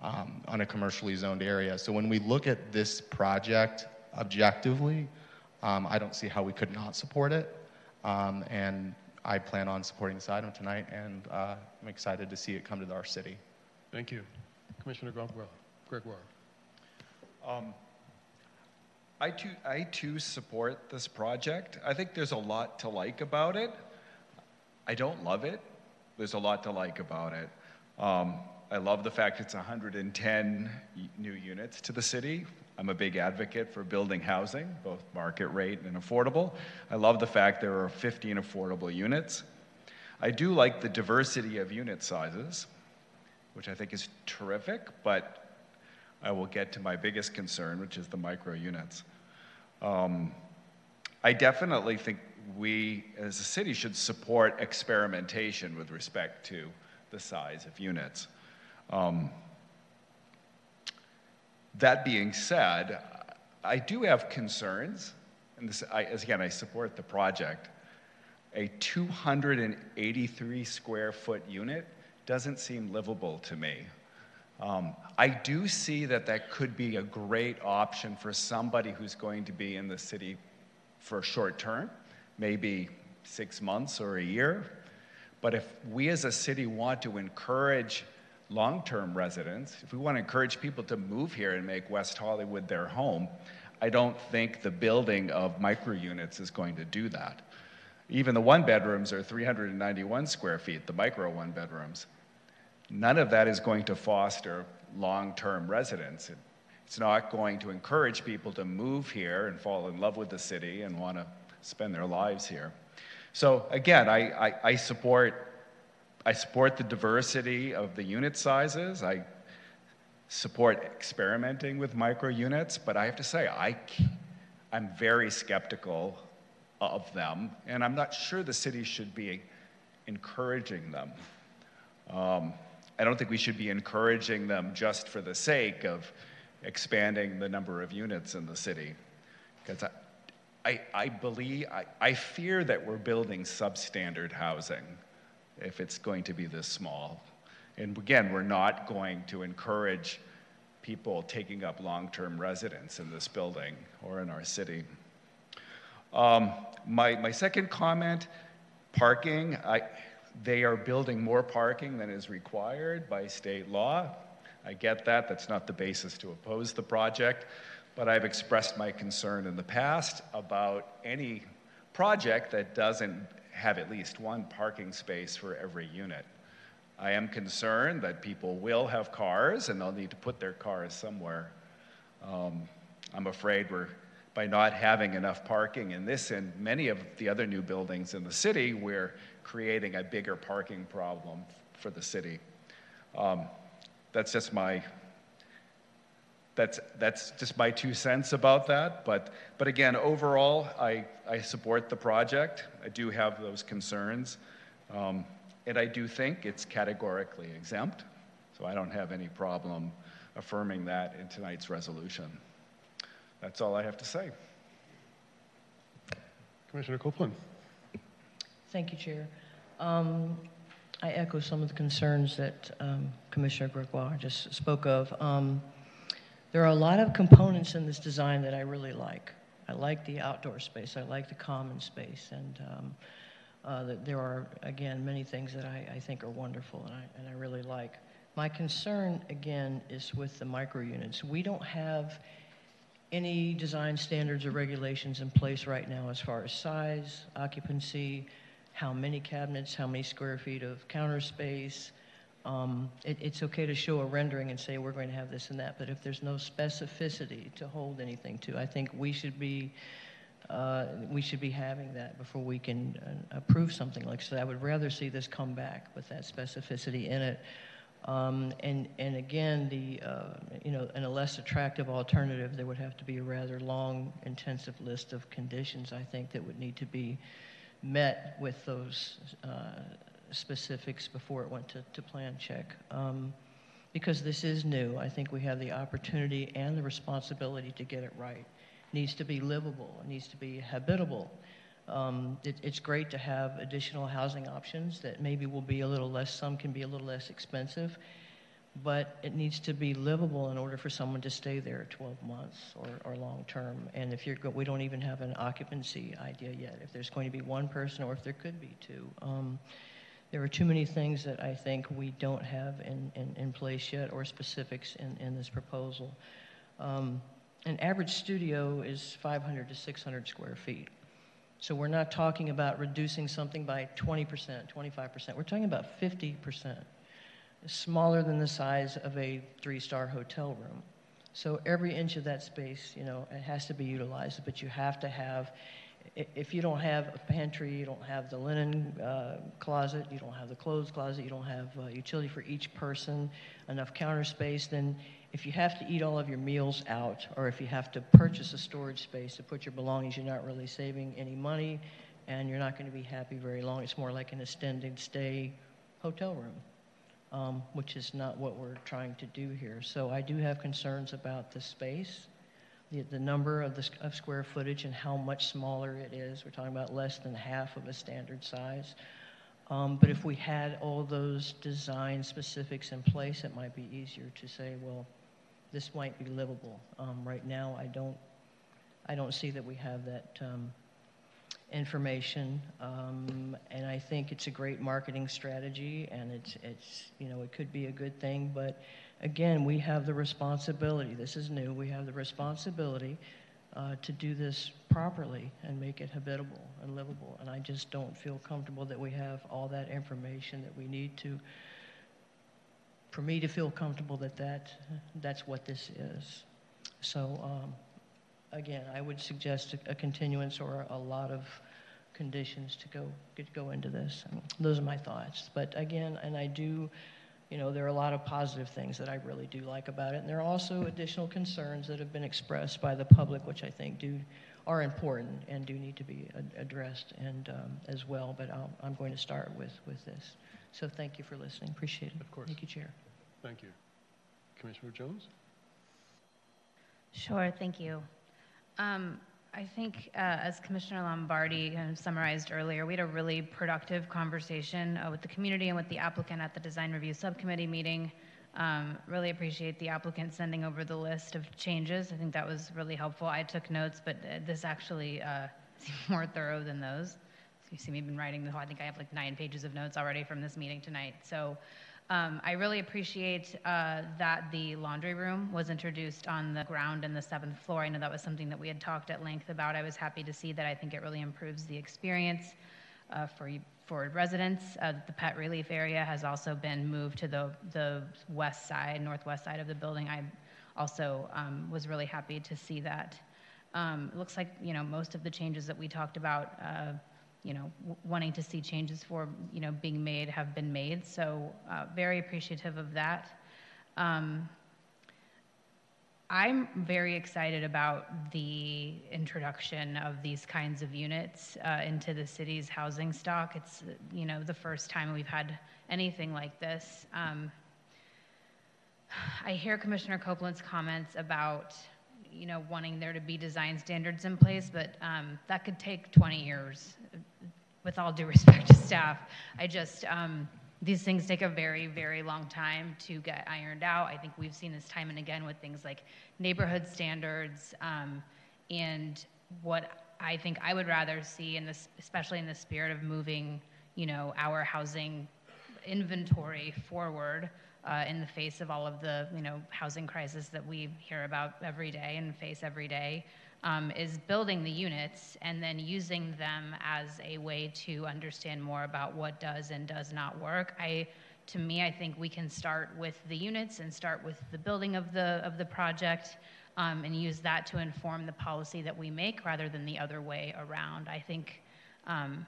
Speaker 12: um, on a commercially zoned area. So when we look at this project objectively, um, I don't see how we could not support it. Um, and I plan on supporting this item tonight, and uh, I'm excited to see it come to our city.
Speaker 1: Thank you. Commissioner Gregoire. Gregoire.
Speaker 5: Um, I too, I too support this project. I think there's a lot to like about it. I don't love it. There's a lot to like about it. Um, I love the fact it's 110 new units to the city. I'm a big advocate for building housing, both market rate and affordable. I love the fact there are 15 affordable units. I do like the diversity of unit sizes, which I think is terrific, but I will get to my biggest concern, which is the micro units. Um, I definitely think we as a city should support experimentation with respect to the size of units. Um, that being said, I do have concerns, and this, I, again, I support the project. A 283 square foot unit doesn't seem livable to me. Um, I do see that that could be a great option for somebody who's going to be in the city for a short term, maybe six months or a year. But if we as a city want to encourage long term residents, if we want to encourage people to move here and make West Hollywood their home, I don't think the building of micro units is going to do that. Even the one bedrooms are 391 square feet, the micro one bedrooms. None of that is going to foster long term residence. It's not going to encourage people to move here and fall in love with the city and want to spend their lives here. So, again, I, I, I support, I support the diversity of the unit sizes. I support experimenting with micro units, but I have to say, I, I'm very skeptical of them, and I'm not sure the city should be encouraging them. Um, I don't think we should be encouraging them just for the sake of expanding the number of units in the city. Because I, I, I believe, I, I fear that we're building substandard housing if it's going to be this small. And again, we're not going to encourage people taking up long term residence in this building or in our city. Um, my, my second comment Parking, I, they are building more parking than is required by state law. I get that. That's not the basis to oppose the project. But I've expressed my concern in the past about any project that doesn't have at least one parking space for every unit. I am concerned that people will have cars and they'll need to put their cars somewhere. Um, I'm afraid we're, by not having enough parking in this and many of the other new buildings in the city, we're creating a bigger parking problem for the city. Um, that's just my that's that's just my two cents about that. But but again, overall, I I support the project. I do have those concerns, um, and I do think it's categorically exempt. So I don't have any problem affirming that in tonight's resolution. That's all I have to say.
Speaker 1: Commissioner Copeland.
Speaker 15: Thank you, Chair. Um, I echo some of the concerns that um, Commissioner Gregoire just spoke of. Um, there are a lot of components in this design that I really like. I like the outdoor space. I like the common space. And um, uh, there are, again, many things that I, I think are wonderful and I, and I really like. My concern, again, is with the micro units. We don't have any design standards or regulations in place right now as far as size, occupancy, how many cabinets, how many square feet of counter space, um, it, it's okay to show a rendering and say we're going to have this and that, but if there's no specificity to hold anything to, I think we should be uh, we should be having that before we can uh, approve something like so. I would rather see this come back with that specificity in it. Um, and and again, the uh, you know, in a less attractive alternative, there would have to be a rather long, intensive list of conditions. I think that would need to be met with those uh, specifics before it went to, to plan check. Um, because this is new, I think we have the opportunity and the responsibility to get it right. It needs to be livable, it needs to be habitable. Um, it, it's great to have additional housing options that maybe will be a little less, some can be a little less expensive, but it needs to be livable in order for someone to stay there 12 months or, or long term. And if you're, we don't even have an occupancy idea yet, if there's going to be one person or if there could be two. Um, there are too many things that I think we don't have in, in, in place yet or specifics in, in this proposal. Um, an average studio is 500 to 600 square feet. So we're not talking about reducing something by 20%, 25%. We're talking about 50%, smaller than the size of a three-star hotel room. So every inch of that space, you know, it has to be utilized, but you have to have if you don't have a pantry, you don't have the linen uh, closet, you don't have the clothes closet, you don't have uh, utility for each person, enough counter space, then if you have to eat all of your meals out, or if you have to purchase a storage space to put your belongings, you're not really saving any money, and you're not going to be happy very long. It's more like an extended stay hotel room, um, which is not what we're trying to do here. So I do have concerns about the space the, the number of the of square footage and how much smaller it is. We're talking about less than half of a standard size. Um, but if we had all those design specifics in place, it might be easier to say, well, this might be livable. Um, right now, I don't, I don't see that we have that um, information, um, and I think it's a great marketing strategy, and it's, it's, you know, it could be a good thing, but again, we have the responsibility, this is new, we have the responsibility uh, to do this properly and make it habitable and livable. And I just don't feel comfortable that we have all that information that we need to, for me to feel comfortable that, that that's what this is. So um, again, I would suggest a, a, continuance or a lot of conditions to go, go into this. Those are my thoughts. But again, and I do you know, there are a lot of positive things that I really do like about it. And there are also additional concerns that have been expressed by the public, which I think do are important and do need to be ad addressed and um, as well. But i am going to start with, with this. So thank you for listening. Appreciate it.
Speaker 1: Of course.
Speaker 15: Thank you, Chair.
Speaker 1: Thank you. Commissioner Jones?
Speaker 11: Sure, thank you. Um, I think, uh, as Commissioner Lombardi kind of summarized earlier, we had a really productive conversation uh, with the community and with the applicant at the design review subcommittee meeting. Um, really appreciate the applicant sending over the list of changes. I think that was really helpful. I took notes, but uh, this actually uh, seemed more thorough than those. you see me been writing the whole, I think I have like nine pages of notes already from this meeting tonight. So um, I really appreciate uh, that the laundry room was introduced on the ground in the seventh floor. I know that was something that we had talked at length about. I was happy to see that. I think it really improves the experience uh, for for residents. Uh, the pet relief area has also been moved to the the west side, northwest side of the building. I also um, was really happy to see that. Um, it looks like you know most of the changes that we talked about. You know, wanting to see changes for, you know, being made have been made. So uh, very appreciative of that. Um, I'm very excited about the introduction of these kinds of units uh, into the city's housing stock. It's, you know, the first time we've had anything like this. Um, I hear Commissioner Copeland's comments about, you know, wanting there to be design standards in place, but um, that could take 20 years. With all due respect to staff, I just um, these things take a very, very long time to get ironed out. I think we've seen this time and again with things like neighborhood standards um, and what I think I would rather see in this, especially in the spirit of moving, you know, our housing inventory forward uh, in the face of all of the you know housing crisis that we hear about every day and face every day um, is building the units and then using them as a way to understand more about what does and does not work. I to me, I think we can start with the units and start with the building of the of the project. Um, and use that to inform the policy that we make rather than the other way around. I think um,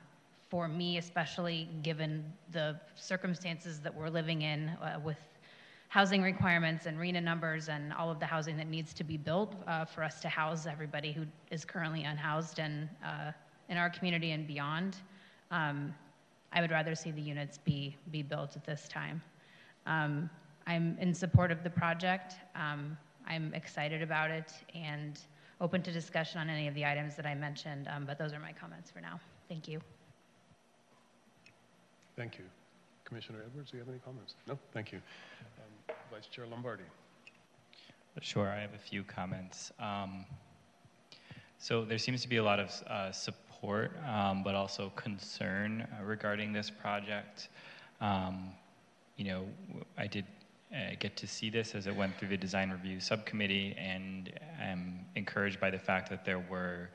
Speaker 11: for me, especially given the circumstances that we're living in uh, with housing requirements and RHNA numbers and all of the housing that needs to be built uh, for us to house everybody who is currently unhoused and uh, in our community and beyond. Um, I would rather see the units be be built at this time. Um, I'm in support of the project. Um, I'm excited about it and open to discussion on any of the items that I mentioned. Um, but those are my comments for now. Thank you.
Speaker 1: Thank you. Commissioner Edwards, do you have any comments? No, thank you. Um, Vice Chair Lombardi.
Speaker 17: Sure, I have a few comments. Um, so there seems to be a lot of uh, support, um, but also concern uh, regarding this project. Um, you know, I did uh, get to see this as it went through the design review subcommittee, and I'm encouraged by the fact that there were,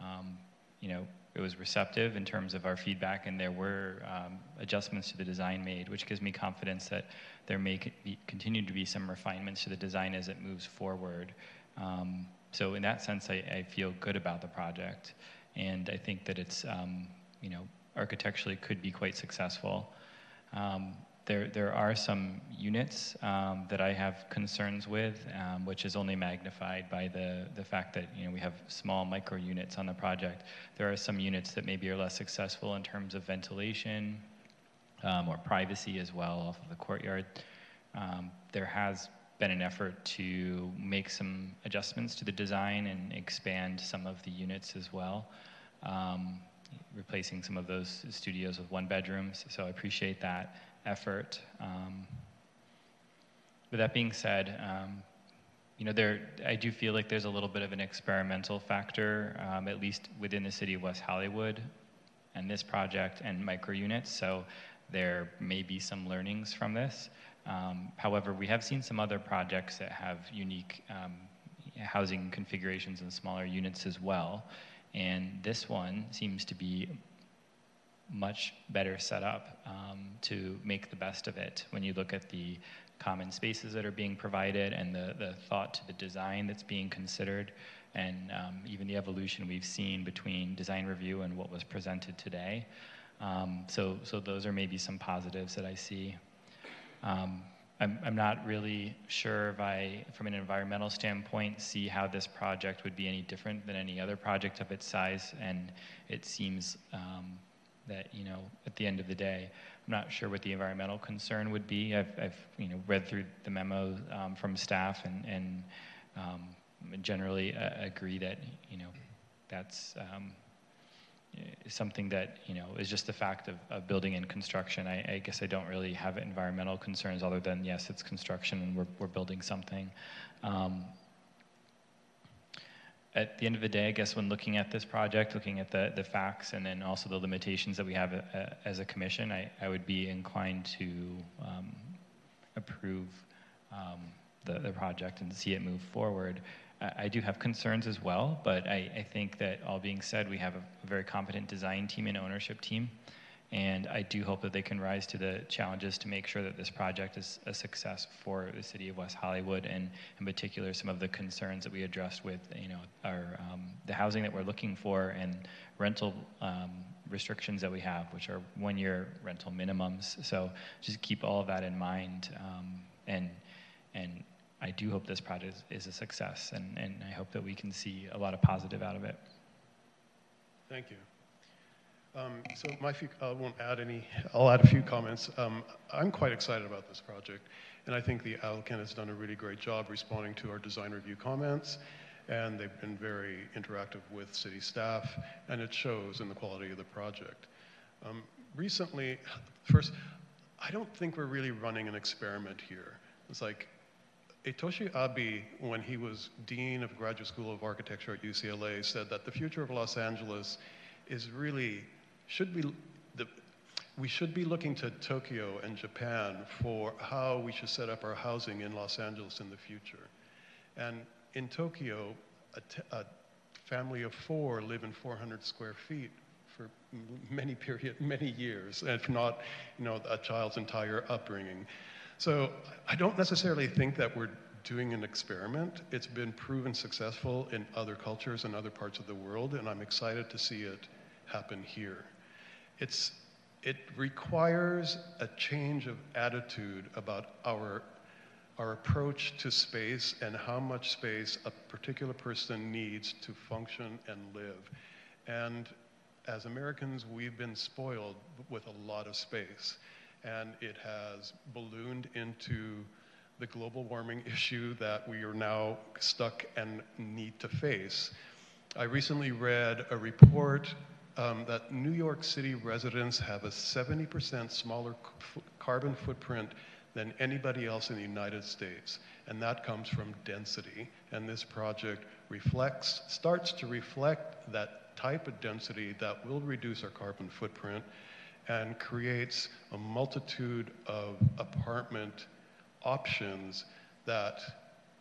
Speaker 17: um, you know, it was receptive in terms of our feedback, and there were um, adjustments to the design made, which gives me confidence that there may be, continue to be some refinements to the design as it moves forward. Um, so in that sense, I, I feel good about the project, and I think that it's, um, you know, architecturally could be quite successful. There, there are some units um, that I have concerns with, um, which is only magnified by the, the fact that you know we have small micro units on the project. There are some units that maybe are less successful in terms of ventilation um, or privacy as well off of the courtyard. Um, there has been an effort to make some adjustments to the design and expand some of the units as well, um, replacing some of those studios with one bedrooms. So I appreciate that effort. Um, with that being said, um, you know, there I do feel like there's a little bit of an experimental factor, um, at least within the city of West Hollywood, and this project and micro units. So there may be some learnings from this. Um, however, we have seen some other projects that have unique um, housing configurations and smaller units as well. And this one seems to be much better set up um, to make the best of it when you look at the common spaces that are being provided and the, the thought to the design that's being considered and um, even the evolution we've seen between design review and what was presented today. Um, so, so those are maybe some positives that I see. Um, I'm, I'm not really sure if I, from an environmental standpoint, see how this project would be any different than any other project of its size, and it seems um, that you know at the end of the day, I'm not sure what the environmental concern would be. I've, I've you know read through the memo um, from staff and and um, generally uh, agree that you know that's um, something that you know is just the fact of, of building and construction. I, I guess I don't really have environmental concerns other than yes, it's construction and we're we're building something. At the end of the day, I guess when looking at this project, looking at the, the facts and then also the limitations that we have uh, as a commission, I, I would be inclined to um, approve um, the, the project and see it move forward. I, I do have concerns as well, but I, I think that all being said, we have a, a very competent design team and ownership team. And I do hope that they can rise to the challenges to make sure that this project is a success for the city of West Hollywood, and in particular, some of the concerns that we addressed with, you know, our um, the housing that we're looking for and rental um, restrictions that we have, which are one-year rental minimums. So just keep all of that in mind, um, and and I do hope this project is, is a success, and, and I hope that we can see a lot of positive out of it.
Speaker 1: Thank you. Um, so my few, I won't add any, I'll add a few comments. Um, I'm quite excited about this project, and I think the applicant has done a really great job responding to our design review comments, and they've been very interactive with city staff, and it shows in the quality of the project. Um, recently, first, I don't think we're really running an experiment here. It's like Hitoshi Abe, when he was Dean of Graduate School of Architecture at UCLA, said that the future of Los Angeles is really should be the, we should be looking to Tokyo and Japan for how we should set up our housing in Los Angeles in the future. And in Tokyo, a, family of four live in 400 square feet for many period, many years, if not, you know, a child's entire upbringing. So I don't necessarily think that we're doing an experiment. It's been proven successful in other cultures and other parts of the world, and I'm excited to see it happen here. It's, it requires a change of attitude about our, our approach to space and how much space a particular person needs to function and live. And as Americans, we've been spoiled with a lot of space. And it has ballooned into the global warming issue that we are now stuck and need to face. I recently read a report um, that New York City residents have a 70% smaller carbon footprint than anybody else in the United States. And that comes from density. And this project reflects, starts to reflect that type of density that will reduce our carbon footprint and creates a multitude of apartment options that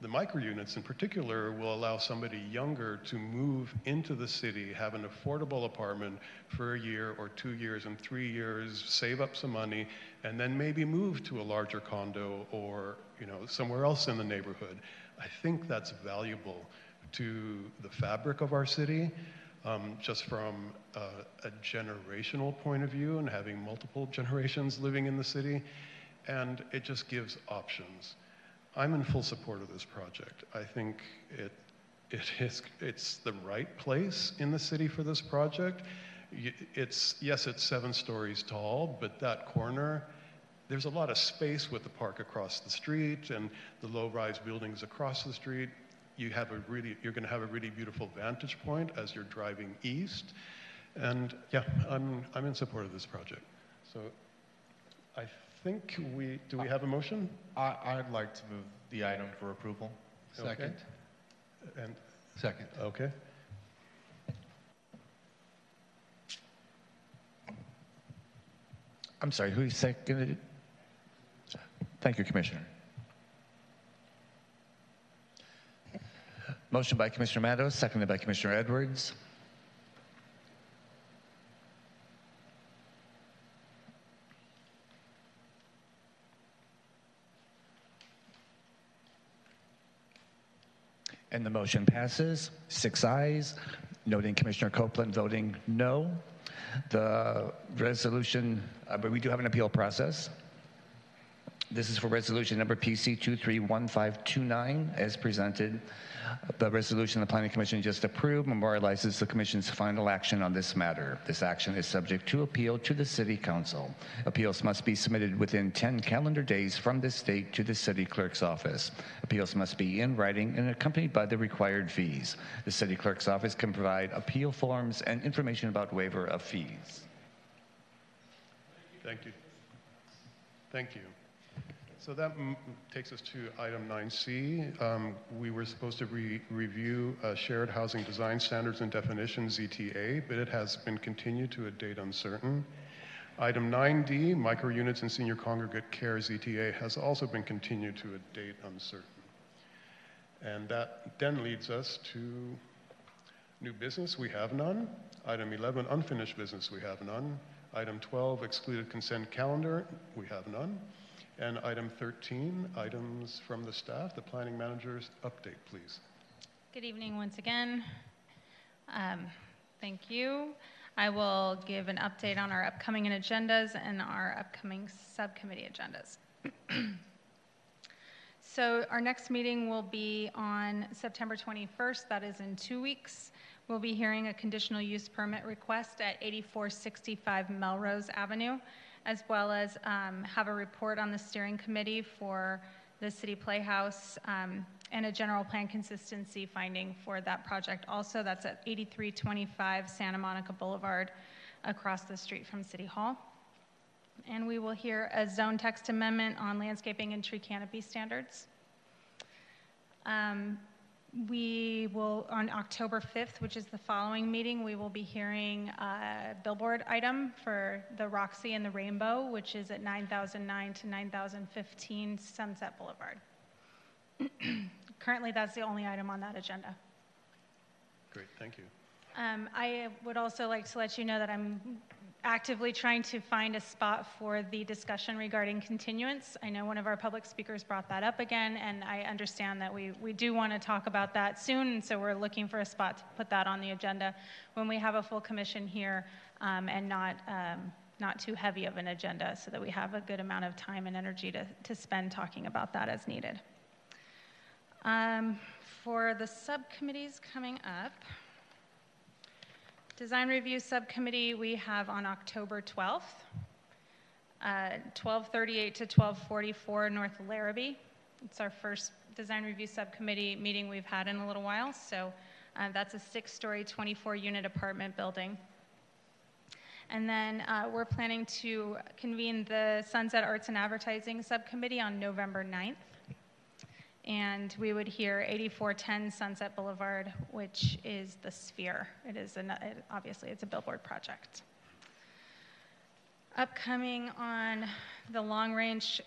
Speaker 1: the micro units in particular will allow somebody younger to move into the city, have an affordable apartment for a year or two years and three years, save up some money, and then maybe move to a larger condo or you know somewhere else in the neighborhood. I think that's valuable to the fabric of our city, um, just from a generational point of view and having multiple generations living in the city, and it just gives options. I'm in full support of this project. I think it, it is, it's the right place in the city for this project. It's, yes, it's seven stories tall, but that corner, there's a lot of space with the park across the street and the low-rise buildings across the street. You have a really, you're gonna have a really beautiful vantage point as you're driving east. And yeah, I'm, I'm in support of this project. So I think we, do we have a motion?
Speaker 3: I, I'd like to move the item for approval.
Speaker 1: Okay. And,
Speaker 20: Second.
Speaker 1: okay.
Speaker 2: I'm sorry, who seconded it? Thank you, Commissioner. Motion by Commissioner Matos, seconded by Commissioner Edwards. And the motion passes, six ayes, noting Commissioner Copeland voting no. The resolution, uh, but we do have an appeal process. This is for resolution number PC 231529 as presented. The resolution the Planning Commission just approved memorializes the Commission's final action on this matter. This action is subject to appeal to the City Council. Appeals must be submitted within 10 calendar days from this date to the City Clerk's office. Appeals must be in writing and accompanied by the required fees. The City Clerk's office can provide appeal forms and information about waiver of fees.
Speaker 1: Thank you. Thank you. So that takes us to item 9C. Um, We were supposed to re- review uh, Shared Housing Design Standards and Definitions, ZTA, but it has been continued to a date uncertain. Item 9D, Micro Units and Senior Congregate Care, ZTA, has also been continued to a date uncertain. And that then leads us to new business, we have none. Item 11, unfinished business, we have none. Item 12, excluded consent calendar, we have none. And item 13, items from the staff, the planning manager's update, please.
Speaker 9: Good evening once again. Um, Thank you. I will give an update on our upcoming agendas and our upcoming subcommittee agendas. So our next meeting will be on September 21st, that is in two weeks. We'll be hearing a conditional use permit request at 8465 Melrose Avenue, as well as um, have a report on the steering committee for the City Playhouse um, and a general plan consistency finding for that project. Also, that's at 8325 Santa Monica Boulevard, across the street from City Hall. And we will hear a zone text amendment on landscaping and tree canopy standards. Um, we will, on October 5th, which is the following meeting, we will be hearing a billboard item for the Roxy and the Rainbow, which is at 9009 to 9015 Sunset Boulevard. Currently, that's the only item on that agenda.
Speaker 1: Great, thank you.
Speaker 9: Um, I would also like to let you know that I'm actively trying to find a spot for the discussion regarding continuance. I know one of our public speakers brought that up again, and I understand that we, we do want to talk about that soon, and so we're looking for a spot to put that on the agenda when we have a full commission here um, and not, um, not too heavy of an agenda so that we have a good amount of time and energy to, to spend talking about that as needed. Um, for the subcommittees coming up, Design Review Subcommittee, we have on October 12th, uh, 1238 to 1244 North Larrabee. It's our first Design Review Subcommittee meeting we've had in a little while, so uh, that's a six-story, 24-unit apartment building. And then uh, we're planning to convene the Sunset Arts and Advertising Subcommittee on November 9th and we would hear 8410 Sunset Boulevard, which is the Sphere. It is an, it, obviously it's a billboard project. Upcoming on the Long Range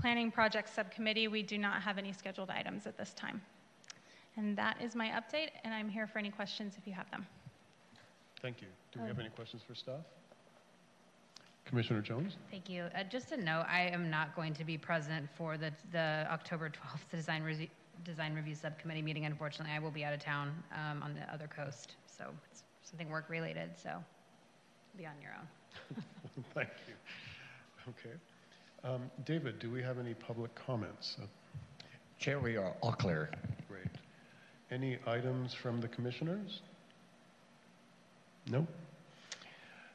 Speaker 9: Planning Project Subcommittee, we do not have any scheduled items at this time. And that is my update, and I'm here for any questions if you have them.
Speaker 1: Thank you. Do we have any questions for staff? Commissioner Jones?
Speaker 11: Thank you. Uh, Just a note, I am not going to be present for the, the October 12th Design Review, Design Review Subcommittee meeting. Unfortunately, I will be out of town um, on the other coast, so it's something work-related, so be on your own.
Speaker 1: Thank you. Okay. Um, David, do we have any public comments? Uh,
Speaker 2: Chair, we are all clear.
Speaker 1: Great. Any items from the commissioners? No?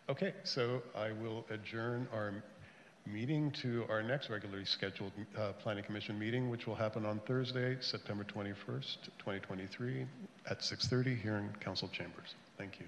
Speaker 1: Okay, so I will adjourn our meeting to our next regularly scheduled uh, Planning Commission meeting, which will happen on Thursday, September 21st, 2023, at 6:30 here in council chambers. Thank you.